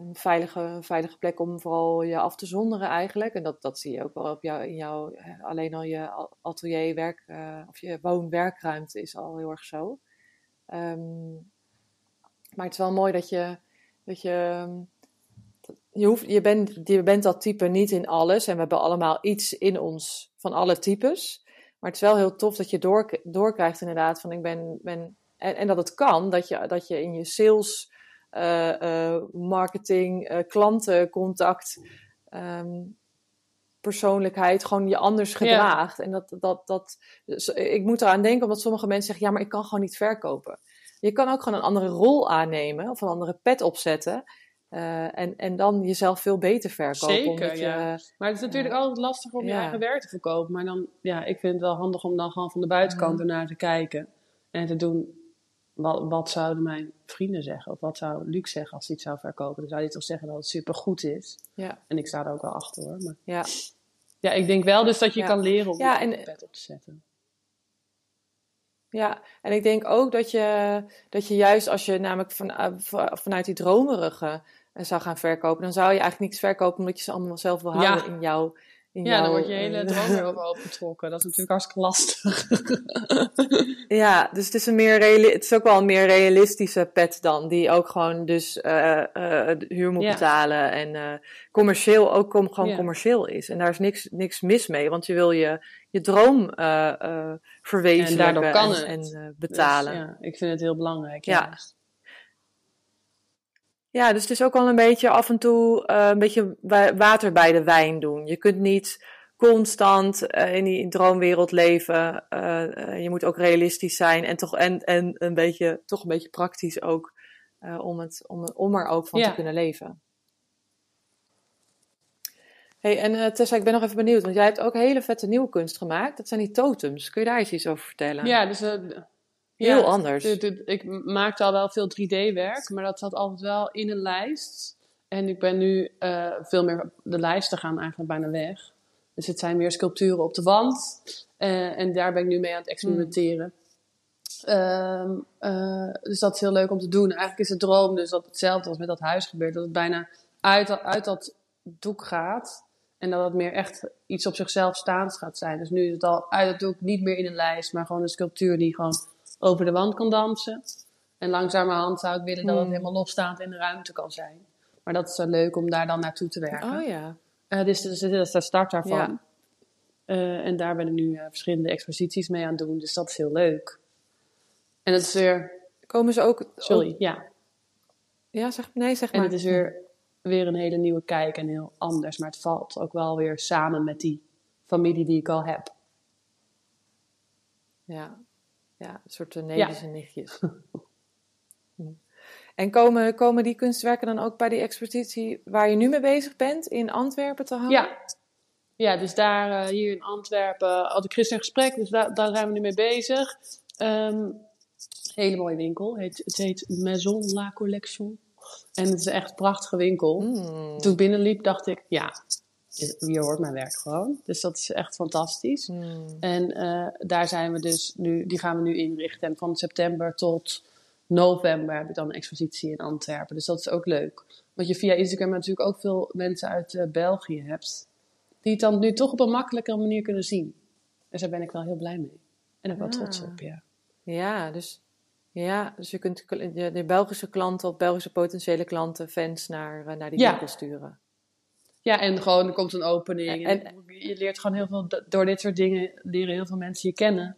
een veilige, veilige plek om vooral je af te zonderen eigenlijk. En dat, dat zie je ook wel op jou, in jouw, eh, alleen al je atelier, werk, eh, of je woon-werkruimte is al heel erg zo. Ehm, maar het is wel mooi dat je, dat je, ehm, je, hoeft, je, bent, je bent dat type niet in alles. En we hebben allemaal iets in ons van alle types. Maar het is wel heel tof dat je door, doorkrijgt inderdaad van ik ben, ben en, en dat het kan, dat je, dat je in je sales, marketing, eh, klantencontact, ehm, persoonlijkheid gewoon je anders gedraagt. En dat, dat, dat, dus ik moet eraan denken omdat sommige mensen zeggen, ja, maar ik kan gewoon niet verkopen. Je kan ook gewoon een andere rol aannemen of een andere pet opzetten. eh, en, en dan jezelf veel beter verkopen. Zeker, je, ja. Maar het is natuurlijk altijd lastig om je Ja. eigen werk te verkopen. Maar dan, ja, ik vind het wel handig om dan gewoon van de buitenkant Mhm. ernaar te kijken. En te doen, wat, wat zouden mijn vrienden zeggen? Of wat zou Luc zeggen als hij het zou verkopen? Dan zou hij toch zeggen dat het supergoed is. ja, En ik sta er ook wel achter hoor. Maar ja. ja, ik denk wel dus dat je Ja. kan leren om Ja, je en- eigen pet op te zetten. Ja, en ik denk ook dat je, dat je juist als je namelijk van, uh, vanuit die dromerige uh, zou gaan verkopen, dan zou je eigenlijk niks verkopen omdat je ze allemaal zelf wil houden Ja. in jouw. In Ja, jouw, dan wordt je hele eh, droom weer <laughs> overhoop getrokken. Dat is natuurlijk hartstikke lastig. <laughs> Ja, dus het is, een meer het is ook wel een meer realistische pet dan, die ook gewoon dus de huur moet Ja. betalen en commercieel ook gewoon Ja. commercieel is. En daar is niks, niks mis mee, want je wil je, je droom verwezenlijken En daardoor kan en, het. en, eh, betalen. Dus, ja, ik vind het heel belangrijk. Ja. Ja, dus het is ook wel een beetje af en toe eh, een beetje wa- water bij de wijn doen. Je kunt niet constant eh, in die droomwereld leven. Eh, je moet ook realistisch zijn en toch en, en een beetje, toch een beetje praktisch ook om, het, om, om er ook van Ja. te kunnen leven. Hey, en Tessa, ik ben nog even benieuwd, want jij hebt ook hele vette nieuwe kunst gemaakt. Dat zijn die totems. Kun je daar eens iets over vertellen? Ja, dus... Heel ja, anders. ik maakte al wel veel 3D-werk, maar dat zat altijd wel in een lijst. En ik ben nu eh, veel meer... De lijsten gaan eigenlijk bijna weg. Dus het zijn meer sculpturen op de wand. Eh, en daar ben ik nu mee aan het experimenteren. Ehm, eh, dus dat is heel leuk om te doen. Eigenlijk is het droom dus dat hetzelfde als met dat huis gebeurt. Dat het bijna uit, dat- uit dat doek gaat. En dat het meer echt iets op zichzelf staand gaat zijn. Dus nu is het al uit het doek niet meer in een lijst. Maar gewoon een sculptuur die gewoon over de wand kan dansen. En langzamerhand zou ik willen dat het Hmm. helemaal losstaand in de ruimte kan zijn. Maar dat is wel leuk om daar dan naartoe te werken. Oh ja. Eh, dus, dus dit is de start daarvan. Ja. Eh, en daar ben ik nu eh, verschillende exposities mee aan het doen. Dus dat is heel leuk. En het is weer... Komen ze ook... Sorry, ja. ja, zeg, nee, zeg En maar. het is weer, weer een hele nieuwe kijk en heel anders. Maar het valt ook wel weer samen met die familie die ik al heb. Ja, ja een soort uh, neefjes en nichtjes. En komen, komen die kunstwerken dan ook bij die expositie waar je nu mee bezig bent in Antwerpen te hangen? Ja. Ja, dus daar, eh, hier in Antwerpen, had ik gisteren een gesprek. Dus daar, daar zijn we nu mee bezig. Ehm, hele mooie winkel. Het, het heet Maison La Collection. En het is echt een prachtige winkel. Mm. Toen ik binnenliep, dacht ik, ja, hier hoort mijn werk gewoon. Dus dat is echt fantastisch. Mm. En eh, daar zijn we dus nu, die gaan we nu inrichten. En van september tot november heb ik dan een expositie in Antwerpen. Dus dat is ook leuk. Want je via Instagram natuurlijk ook veel mensen uit eh, België hebt. Die het dan nu toch op een makkelijkere manier kunnen zien. Dus daar ben ik wel heel blij mee. En ook wel Ah. trots op, ja. Ja, dus, ja, dus je kunt de, de Belgische klanten of Belgische potentiële klanten, fans naar, eh, naar die Ja. winkel sturen. Ja, en gewoon, er komt een opening. En, En- je leert gewoon heel veel, door dit soort dingen leren heel veel mensen je kennen.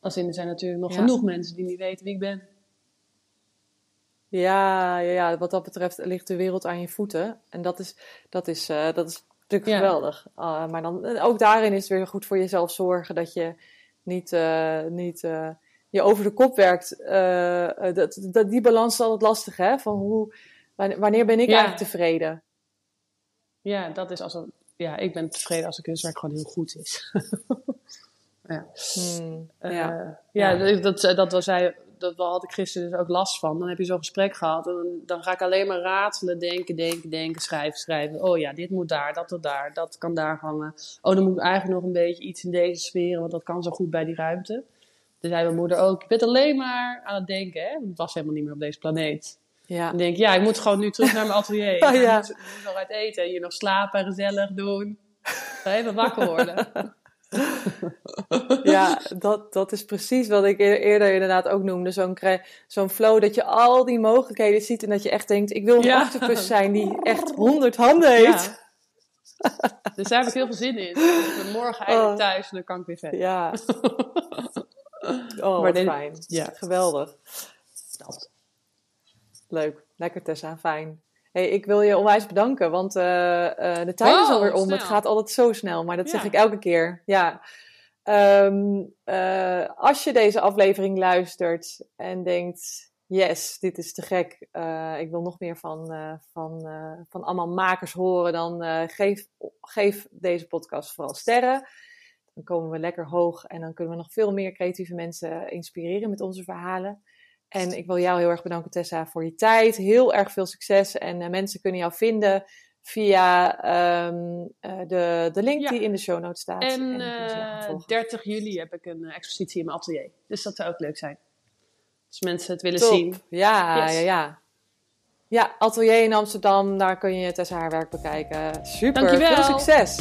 Als in, er zijn natuurlijk nog Ja. genoeg mensen die niet weten wie ik ben. Ja, ja, ja, wat dat betreft ligt de wereld aan je voeten. En dat is, dat is, eh, dat is natuurlijk Ja. geweldig. Ah, maar dan, eh, ook daarin is het weer goed voor jezelf zorgen dat je niet, eh, niet eh, je over de kop werkt. Eh, eh, dat, dat, die balans is altijd lastig, hè? Van hoe, wanneer, wanneer ben ik Ja. eigenlijk tevreden? Ja, dat is als een, ja, ik ben tevreden als een kunstwerk gewoon heel goed is. <laughs> ja. Hmm, Eh, ja. ja, Ja. dat, dat, was hij, dat had ik gisteren dus ook last van. Dan heb je zo'n gesprek gehad en dan, dan ga ik alleen maar ratelen, denken, denken, denken, schrijven, schrijven. Oh ja, dit moet daar, dat moet daar, dat kan daar hangen. Oh, dan moet eigenlijk nog een beetje iets in deze sferen, want dat kan zo goed bij die ruimte. Toen zei mijn moeder ook, je bent alleen maar aan het denken, hè? Want het was helemaal niet meer op deze planeet. Ja. Dan denk ik, ja, ik moet gewoon nu terug naar mijn atelier. <laughs> Oh, ja. Ik moet, ik moet nog uit eten en hier nog slapen en gezellig doen. Even wakker worden. <laughs> Ja, dat, dat is precies wat ik eer- eerder inderdaad ook noemde. Zo'n zo'n flow dat je al die mogelijkheden ziet en dat je echt denkt, ik wil een Ja. octopus zijn die echt honderd handen heeft. Ja. Dus <laughs> daar heb ik heel veel zin in. Ik ben morgen eindelijk Oh. thuis en dan kan ik weer verder. Ja. Oh, Maar wat dit- fijn. ja. Geweldig. Dat. Leuk. Lekker Tessa, fijn. Hey, ik wil je onwijs bedanken, want eh, eh, de tijd is alweer om. snel. Het gaat altijd zo snel, maar dat zeg ik elke keer. Ja. Ehm, eh, als je deze aflevering luistert en denkt, yes, dit is te gek. ik wil nog meer van, van, van allemaal makers horen, dan geef, geef deze podcast vooral sterren. Dan komen we lekker hoog en dan kunnen we nog veel meer creatieve mensen inspireren met onze verhalen. En ik wil jou heel erg bedanken, Tessa, voor je tijd. Heel erg veel succes. En eh, mensen kunnen jou vinden via ehm, eh, de, de link Ja. die in de show notes staat. En dan kunnen ze jou gaan eh, volgen. 30 juli heb ik een expositie in mijn atelier. Dus dat zou ook leuk zijn. Als mensen het willen Top. zien. Ja, Yes. ja, ja. Ja, atelier in Amsterdam, daar kun je Tessa haar werk bekijken. Super, Dankjewel. veel succes!